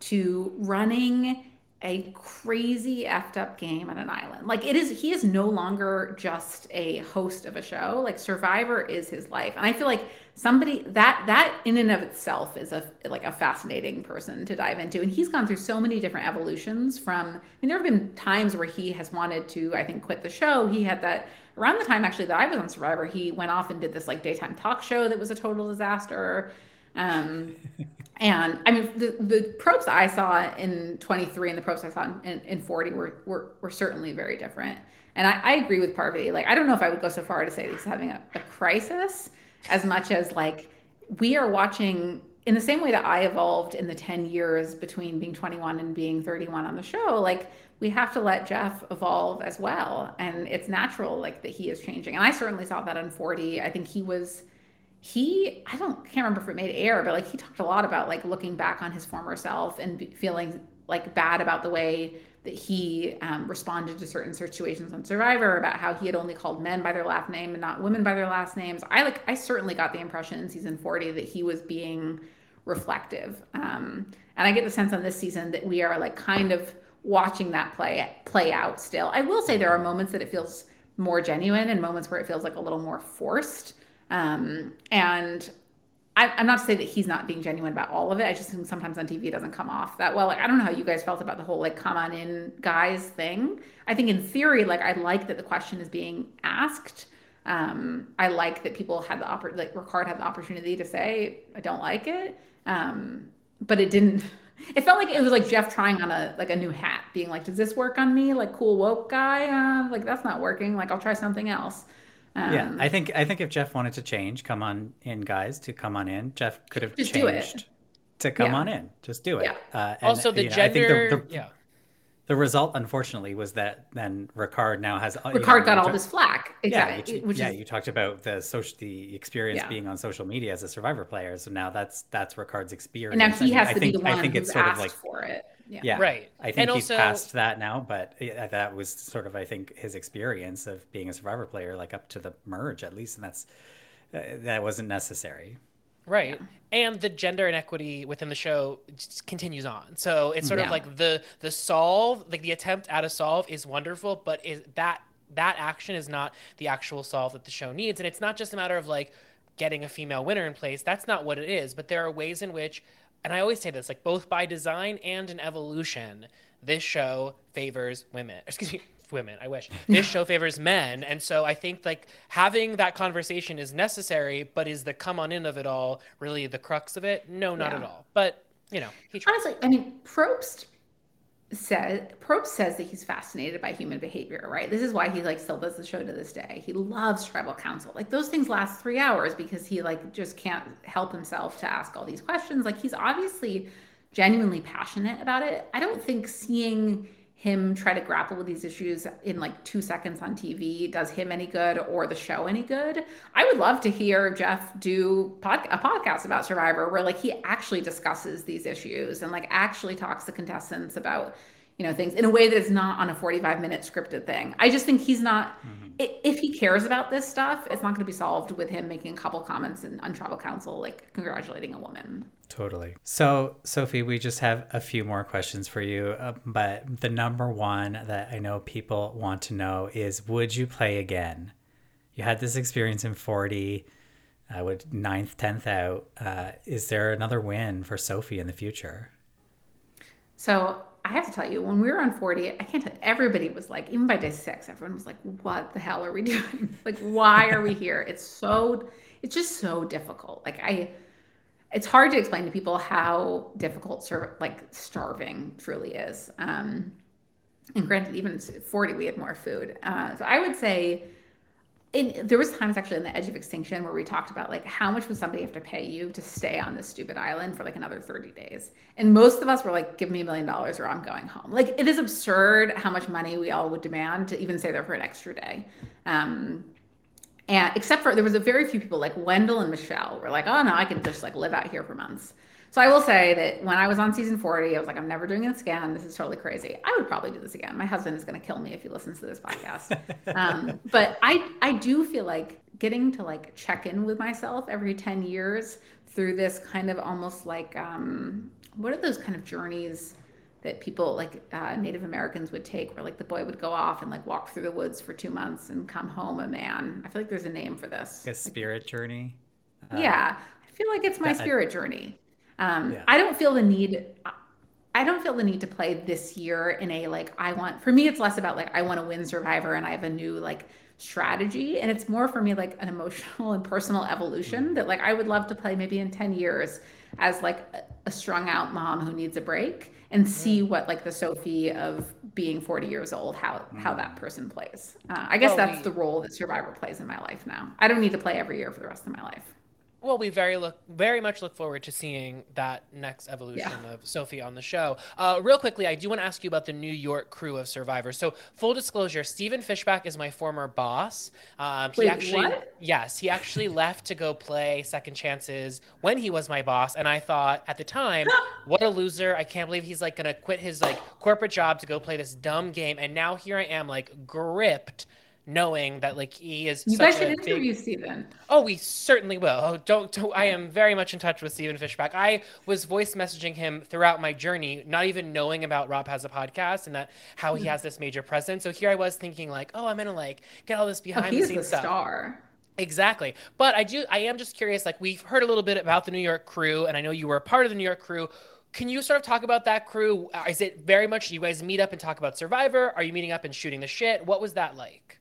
to running a crazy effed up game on an island. Like it is he is no longer just a host of a show. Like Survivor is his life. And I feel like somebody that that in and of itself is a like a fascinating person to dive into. And he's gone through so many different evolutions from I mean there have been times where he has wanted to I think quit the show. He had that around the time actually that I was on Survivor, he went off and did this like daytime talk show that was a total disaster. Um, and I mean, the, the Probst I saw in 23 and the Probst I saw in, in 40 were, were, were certainly very different. And I, I, agree with Parvati. Like, I don't know if I would go so far to say he's having a, a crisis as much as like we are watching in the same way that I evolved in the 10 years between being 21 and being 31 on the show, like we have to let Jeff evolve as well. And it's natural, like that he is changing. And I certainly saw that on 40. I think he was he i don't can't remember if it made air but like he talked a lot about like looking back on his former self and feeling like bad about the way that he um, responded to certain situations on survivor about how he had only called men by their last name and not women by their last names. I like i certainly got the impression in season 40 that he was being reflective um, and i get the sense on this season that we are like kind of watching that play play out still. I will say there are moments that it feels more genuine and moments where it feels like a little more forced um, and I, am not to say that he's not being genuine about all of it. I just think sometimes on TV it doesn't come off that well. Like I don't know how you guys felt about the whole like come on in guys thing. I think in theory, like I like that the question is being asked. Um, I like that people had the oppor- like Ricard had the opportunity to say I don't like it, um, but it didn't. It felt like it was like Jeff trying on a like a new hat, being like, "Does this work on me? Like cool woke guy? Uh, like that's not working. Like I'll try something else." Um, yeah, I think I think if Jeff wanted to change, come on in, guys, to come on in. Jeff could have changed to come yeah. on in. Just do it. Yeah. Uh, and, also, the gender. Know, the, the, yeah. The result, unfortunately, was that then Ricard now has Ricard know, got all this flack. Exactly. Yeah, you, yeah, is, you talked about the social, the experience yeah. being on social media as a Survivor player. So now that's that's Ricard's experience. And now he has I to think, be the one I think it's sort of like for it. Yeah. yeah. Right. I think and he's also, past that now, but that was sort of, I think, his experience of being a survivor player, like up to the merge at least. And that's, uh, that wasn't necessary. Right. Yeah. And the gender inequity within the show continues on. So it's sort yeah. of like the, the solve, like the attempt at a solve is wonderful, but is that, that action is not the actual solve that the show needs. And it's not just a matter of like, getting a female winner in place. That's not what it is. But there are ways in which and I always say this, like both by design and in evolution, this show favors women. Excuse me, women. I wish this show favors men, and so I think like having that conversation is necessary. But is the come on in of it all really the crux of it? No, not yeah. at all. But you know, he tried. Honestly, I mean, Probst says Probst says that he's fascinated by human behavior, right? This is why he like still does the show to this day. He loves tribal council. Like those things last three hours because he like just can't help himself to ask all these questions. Like he's obviously genuinely passionate about it. I don't think seeing him try to grapple with these issues in like two seconds on TV does him any good or the show any good. I would love to hear Jeff do pod- a podcast about Survivor where like he actually discusses these issues and like actually talks to contestants about you know things in a way that is not on a 45 minute scripted thing. I just think he's not mm-hmm. if he cares about this stuff, it's not going to be solved with him making a couple comments in, on tribal council like congratulating a woman. Totally. So, Sophie, we just have a few more questions for you. Uh, but the number one that I know people want to know is Would you play again? You had this experience in 40, uh, with ninth, 10th out. Uh, is there another win for Sophie in the future? So, I have to tell you, when we were on 40, I can't tell, everybody was like, even by day six, everyone was like, what the hell are we doing? like, why are we here? It's so, it's just so difficult. Like, I, it's hard to explain to people how difficult like starving truly is. Um, and granted, even 40, we had more food. Uh, so I would say in, there was times actually on the edge of extinction where we talked about like how much would somebody have to pay you to stay on this stupid island for like another 30 days? And most of us were like give me a million dollars or i'm going home. Like it is absurd how much money we all would demand to even stay there for an extra day. Um, and except for there was a very few people like Wendell and Michelle were like, oh no, I can just like live out here for months. So I will say that when I was on season 40, I was like, I'm never doing this again. This is totally crazy. I would probably do this again. My husband is going to kill me if he listens to this podcast. um, but I, I do feel like getting to like check in with myself every 10 years through this kind of almost like, um, what are those kind of journeys that people like uh, Native Americans would take, where like the boy would go off and like walk through the woods for two months and come home a man. I feel like there's a name for this. A spirit journey. Yeah, I feel like it's my spirit journey. Um, yeah. I don't feel the need. I don't feel the need to play this year in a like I want. For me, it's less about like I want to win Survivor and I have a new like strategy, and it's more for me like an emotional and personal evolution mm-hmm. that like I would love to play maybe in ten years as like a, a strung out mom who needs a break and see what like the Sophie of being 40 years old, how how that person plays. Uh, I guess oh, that's we, the role that Survivor plays in my life now. I don't need to play every year for the rest of my life well, we very look very much look forward to seeing that next evolution yeah. of Sophie on the show. Uh, real quickly, I do want to ask you about the New York crew of Survivor. So, full disclosure, Stephen Fishbach is my former boss. Um, he actually, what? yes, he actually left to go play Second Chances when he was my boss, and I thought at the time, what a loser! I can't believe he's like gonna quit his like corporate job to go play this dumb game, and now here I am like gripped knowing that like he is. You guys should interview big... Stephen. Oh, we certainly will. Oh, don't, don't. I am very much in touch with Stephen Fishbach. I was voice messaging him throughout my journey, not even knowing about Rob has a podcast and that how he hmm. has this major presence. So here I was thinking like, oh, I'm gonna like get all this behind oh, the scenes stuff. Star. Exactly. But I do I am just curious like we've heard a little bit about the New York crew and I know you were a part of the New York crew. Can you sort of talk about that crew? Is it very much you guys meet up and talk about Survivor? Are you meeting up and shooting the shit? What was that like?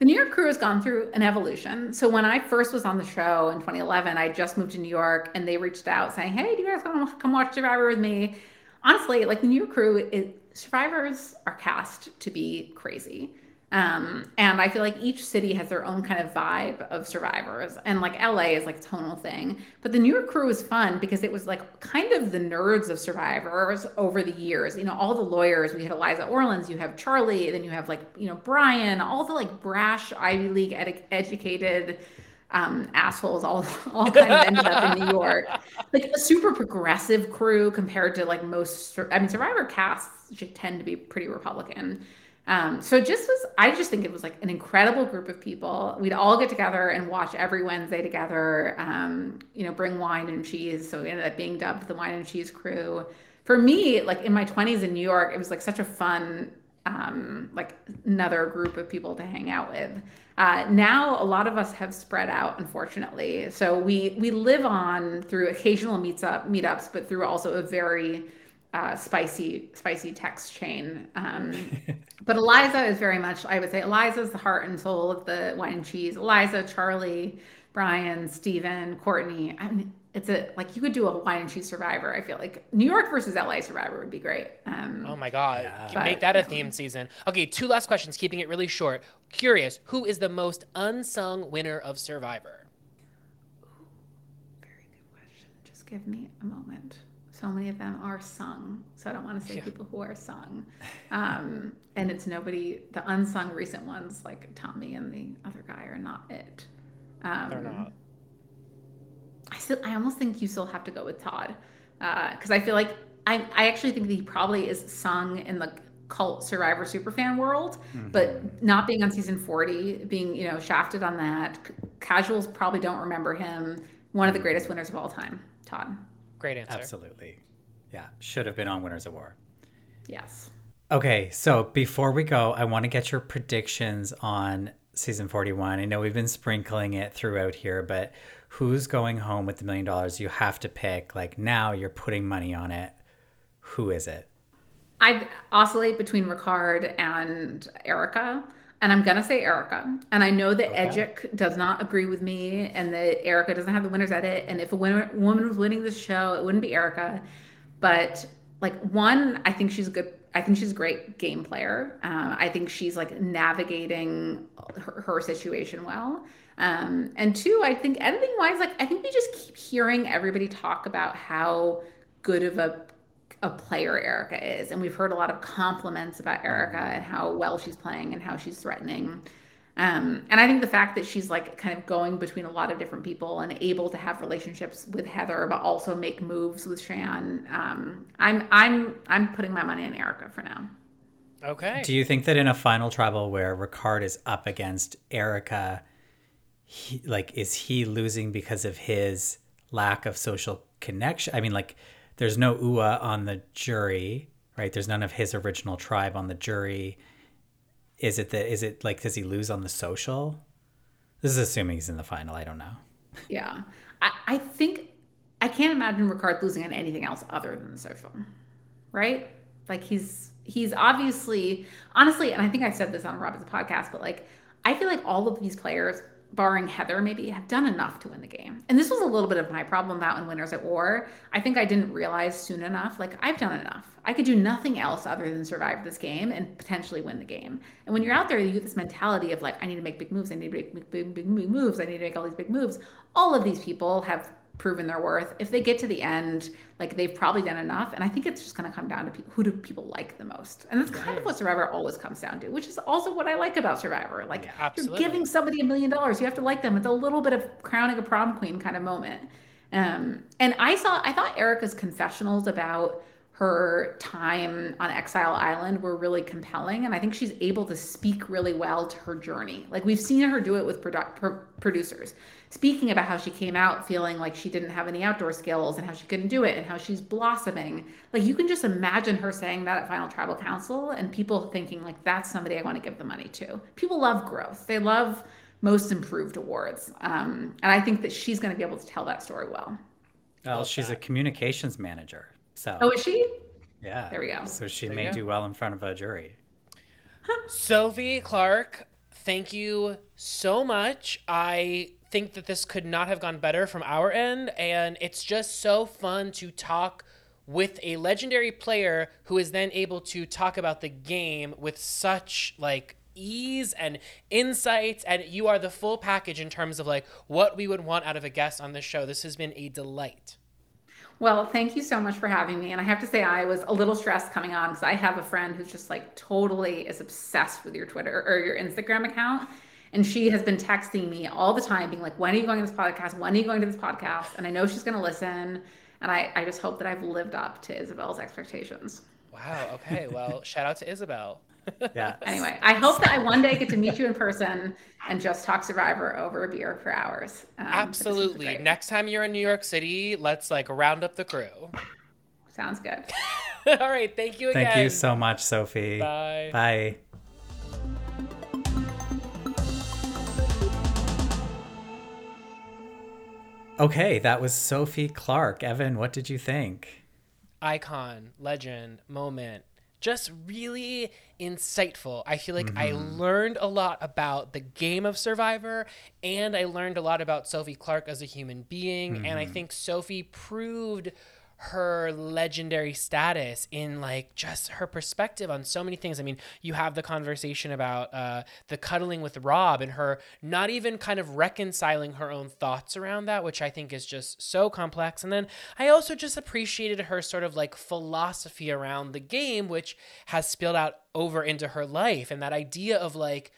The New York crew has gone through an evolution. So when I first was on the show in 2011, I just moved to New York and they reached out saying, Hey, do you guys want to come watch Survivor with me? Honestly, like the New York crew, survivors are cast to be crazy. Um, and I feel like each city has their own kind of vibe of survivors. And like LA is like tonal thing. But the New York crew was fun because it was like kind of the nerds of survivors over the years. You know, all the lawyers, we had Eliza Orlins, you have Charlie, then you have like, you know, Brian, all the like brash Ivy League ed- educated um, assholes all all kind of ended up in New York. Like a super progressive crew compared to like most I mean survivor casts tend to be pretty Republican. Um, so it just was, I just think it was like an incredible group of people. We'd all get together and watch every Wednesday together, um, you know, bring wine and cheese. So we ended up being dubbed the wine and cheese crew. For me, like in my 20s in New York, it was like such a fun, um, like another group of people to hang out with. Uh, now a lot of us have spread out, unfortunately. So we we live on through occasional meets up meetups, but through also a very uh, spicy spicy text chain. Um, but Eliza is very much, I would say, Eliza is the heart and soul of the wine and cheese. Eliza, Charlie, Brian, Steven, Courtney. I mean, it's a like you could do a wine and cheese Survivor. I feel like New York versus LA Survivor would be great. Um, Oh my god. Yeah. You Make that a theme season. Okay, two last questions, keeping it really short. Curious, who is the most unsung winner of Survivor? Very good question. Just give me a moment. So many of them are sung, so I don't want to say Yeah. people who are sung. Um, and it's nobody. The unsung recent ones, like Tommy and the other guy, are not it. Um, They're not. I still, I almost think you still have to go with Todd, because I feel like I, I actually think that he probably is sung in the cult Survivor superfan world, but not being on season forty, being you know shafted on that. Casuals probably don't remember him. One of the greatest winners of all time, Todd. Great answer. Absolutely. Yeah. Should have been on Winners of War. Yes. Okay, so before we go, I want to get your predictions on season 41. I know we've been sprinkling it throughout here, but who's going home with the million dollars? You have to pick. Like now you're putting money on it. Who is it? I oscillate between Ricard and Erica, and I'm gonna say Erica. And I know that Edgic does not agree with me, and that Erica doesn't have the winner's edit. And if a winner, woman was winning this show, it wouldn't be Erica. But like one, I think she's a good. I think she's a great game player. Uh, I think she's like navigating her, her situation well. Um, and two, I think editing wise, like I think we just keep hearing everybody talk about how good of a a player Erica is. And we've heard a lot of compliments about Erica and how well she's playing and how she's threatening. Um, and I think the fact that she's like kind of going between a lot of different people and able to have relationships with Heather, but also make moves with Shan. Um, I'm I'm I'm putting my money on Erica for now. Okay. Do you think that in a final tribal where Ricard is up against Erica, he, like is he losing because of his lack of social connection? I mean, like there's no Ua on the jury, right? There's none of his original tribe on the jury. Is it the is it like does he lose on the social? This is assuming he's in the final. I don't know. Yeah. I, I think I can't imagine Ricard losing on anything else other than the social. Right? Like he's he's obviously honestly, and I think I said this on Robin's podcast, but like I feel like all of these players, barring Heather, maybe have done enough to win the game. And this was a little bit of my problem about in Winners at War. I think I didn't realize soon enough, like I've done enough. I could do nothing else other than survive this game and potentially win the game. And when you're out there, you get this mentality of like, I need to make big moves. I need to make big, big, big, big moves. I need to make all these big moves. All of these people have proven their worth. If they get to the end, like they've probably done enough. And I think it's just going to come down to pe- who do people like the most. And that's kind of what Survivor always comes down to, which is also what I like about Survivor. Like you're giving somebody a million dollars, you have to like them. It's a little bit of crowning a prom queen kind of moment. Um, and I saw, I thought Erica's confessionals about her time on Exile Island were really compelling. And I think she's able to speak really well to her journey. Like we've seen her do it with produ- pro- producers, speaking about how she came out feeling like she didn't have any outdoor skills and how she couldn't do it and how she's blossoming. Like you can just imagine her saying that at Final Tribal Council and people thinking, like, that's somebody I want to give the money to. People love growth, they love most improved awards. Um, and I think that she's going to be able to tell that story well. Well, she's a communications manager, so Oh, is she? yeah. there we go. So she There may you go. do well in front of a jury. Sophie Clark, thank you so much. I think that this could not have gone better from our end, and it's just so fun to talk with a legendary player who is then able to talk about the game with such like ease and insights and you are the full package in terms of like what we would want out of a guest on this show. This has been a delight. Well, thank you so much for having me. And I have to say, I was a little stressed coming on because I have a friend who's just like totally is obsessed with your Twitter or your Instagram account. And she has been texting me all the time, being like, when are you going to this podcast? When are you going to this podcast? And I know she's going to listen. And I, I just hope that I've lived up to Isabel's expectations. Wow. Okay. Well, shout out to Isabel. Yeah. Anyway, I hope that I one day get to meet you in person and just talk Survivor over a beer for hours. Um, but this was Absolutely. Next time you're in New York City, let's like round up the crew. Sounds good. All right. Thank you again. Thank you so much, Sophie. Bye. Bye. Okay, that was Sophie Clark. Evan, what did you think? Icon, legend, moment. just really insightful. I feel like I mm-hmm. learned a lot about the game of Survivor and I learned a lot about Sophie Clark as a human being. And I mm-hmm. think Sophie proved her legendary status in like just her perspective on so many things. I mean, you have the conversation about uh, the cuddling with Rob and her not even kind of reconciling her own thoughts around that, which I think is just so complex. And then I also just appreciated her sort of like philosophy around the game, which has spilled out over into her life and that idea of like,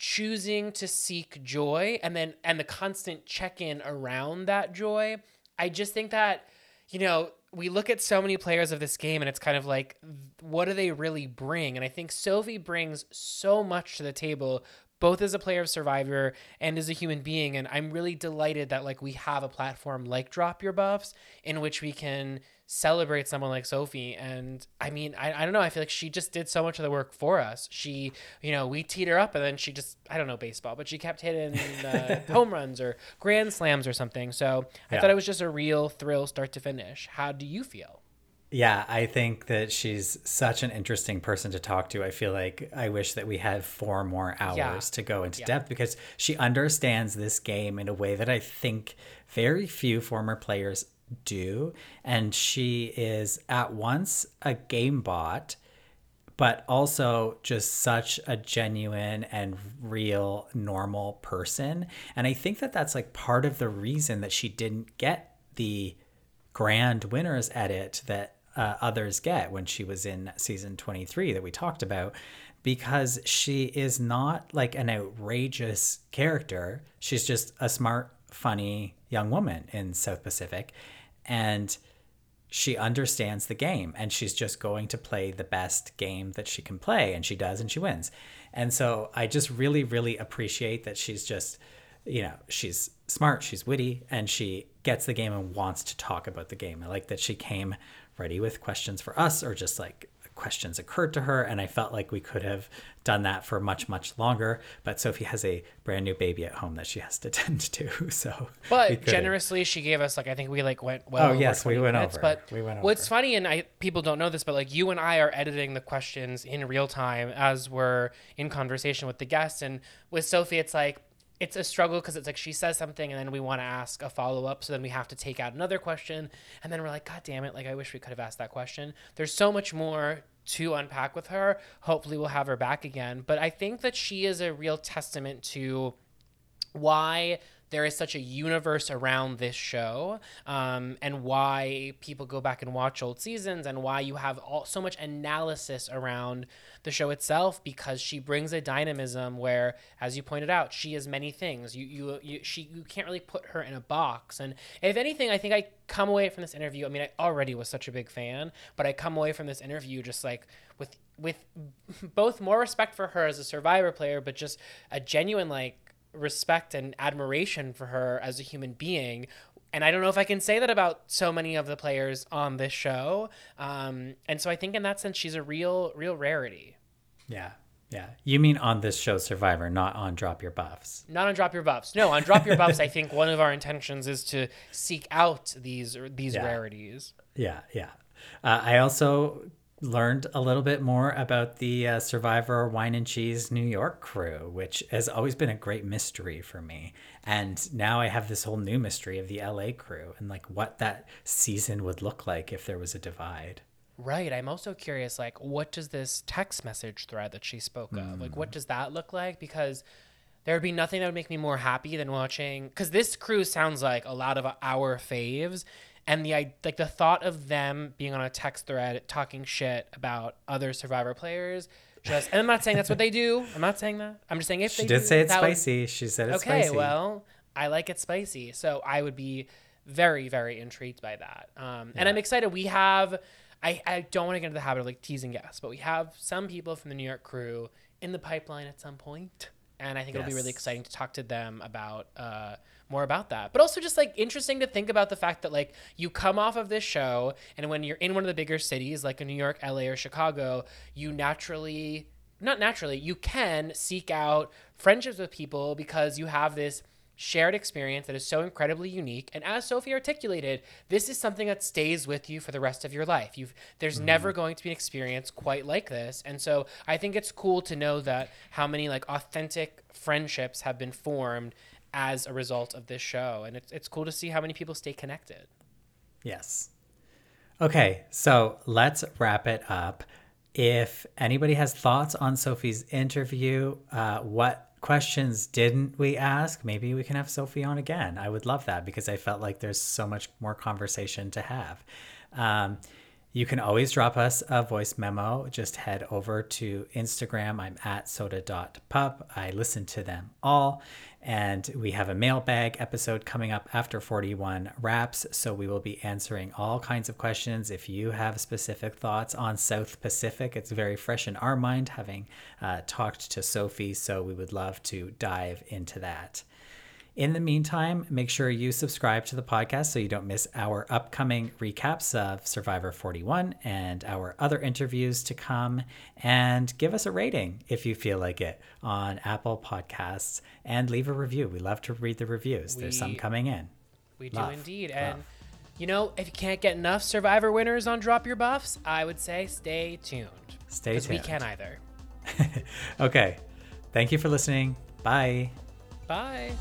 choosing to seek joy and then and the constant check-in around that joy i just think that you know we look at so many players of this game and it's kind of like what do they really bring? And i think sophie brings so much to the table both as a player of survivor and as a human being. And i'm really delighted that like we have a platform like drop your buffs in which we can celebrate someone like sophie and i mean I, I don't know i feel like she just did so much of the work for us she you know we teed her up and then she just i don't know baseball but she kept hitting uh, home runs or grand slams or something so i Yeah. thought it was just a real thrill start to finish how do you feel Yeah, I think that she's such an interesting person to talk to. I feel like I wish that we had four more hours Yeah. to go into Yeah. depth because she understands this game in a way that I think very few former players do. And she is at once a game bot, but also just such a genuine and real normal person. And I think that that's like part of the reason that she didn't get the grand winners edit that uh, others get when she was in season 23 that we talked about because she is not like an outrageous character she's just a smart funny young woman in south pacific and she understands the game and she's just going to play the best game that she can play and she does and she wins. And so i just really really appreciate that she's just you know she's smart she's witty and she gets the game and wants to talk about the game. I like that she came ready with questions for us or just like questions occurred to her and i felt like we could have done that for much much longer but sophie has a brand new baby at home that she has to tend to so But generously, she gave us like I think we like went well. Oh, yes, we went minutes, over. But We went what's over. funny, and I people don't know this, but like you and I are editing the questions in real time as we're in conversation with the guests, and with Sophie, it's like it's a struggle because it's like she says something and then we want to ask a follow up, so then we have to take out another question, and then we're like, God damn it! Like I wish we could have asked that question. There's so much more to unpack with her. Hopefully, we'll have her back again. But I think that she is a real testament to why there is such a universe around this show um, and why people go back and watch old seasons and why you have all, so much analysis around the show itself because she brings a dynamism where as you pointed out she is many things. You you, you she you can't really put her in a box. And if anything i think i come away from this interview i mean i already was such a big fan but i come away from this interview just like with with both more respect for her as a survivor player but just a genuine like respect and admiration for her as a human being. And I don't know if I can say that about so many of the players on this show. Um, and so I think in that sense, she's a real, real rarity. Yeah. Yeah. You mean on this show Survivor, not on Drop Your Buffs. Not on Drop Your Buffs. No, on Drop Your Buffs, I think one of our intentions is to seek out these these Yeah. rarities. Yeah. Yeah. Uh, I also learned a little bit more about the uh, Survivor Wine and Cheese New York crew, which has always been a great mystery for me. And now I have this whole new mystery of the LA crew and like what that season would look like if there was a divide. Right. I'm also curious, like, what does this text message thread that she spoke of, like, what does that look like? Because there would be nothing that would make me more happy than watching. Because this crew sounds like a lot of our faves, and the i- like the thought of them being on a text thread talking shit about other Survivor players. Just, and I'm not saying that's what they do. I'm not saying that. I'm just saying if She they did do, say it's that would- spicy. She said it's spicy. okay, spicy. well, I like it spicy, so I would be very, very intrigued by that. Um, And I'm excited. We have, I, I don't want to get into the habit of like teasing guests, but we have some people from the New York crew in the pipeline at some point, and I think it'll be really exciting to talk to them about uh, more about that. But also just like interesting to think about the fact that like you come off of this show, and when you're in one of the bigger cities like in New York, LA, or Chicago, you naturally not naturally, you can seek out friendships with people because you have this shared experience that is so incredibly unique. And as Sophie articulated, this is something that stays with you for the rest of your life. You've there's Mm-hmm. never going to be an experience quite like this. And so I think it's cool to know that how many like authentic friendships have been formed as a result of this show. And it's it's cool to see how many people stay connected. Yes. Okay, so let's wrap it up. If anybody has thoughts on Sophie's interview, uh, what questions didn't we ask? Maybe we can have Sophie on again. I would love that because I felt like there's so much more conversation to have. Um, you can always drop us a voice memo. Just head over to Instagram. I'm at soda.pup. I listen to them all. And we have a mailbag episode coming up after 41 wraps. So we will be answering all kinds of questions. If you have specific thoughts on South Pacific, it's very fresh in our mind having uh, talked to Sophie. So we would love to dive into that. In the meantime, make sure you subscribe to the podcast so you don't miss our upcoming recaps of Survivor 41 and our other interviews to come. And give us a rating if you feel like it on Apple Podcasts and leave a review. We love to read the reviews. There's some coming in. We Love, do indeed. love. And you know, if you can't get enough Survivor winners on Drop Your Buffs, I would say stay tuned. Stay tuned. Because we can't either. Okay. Thank you for listening. Bye. Bye.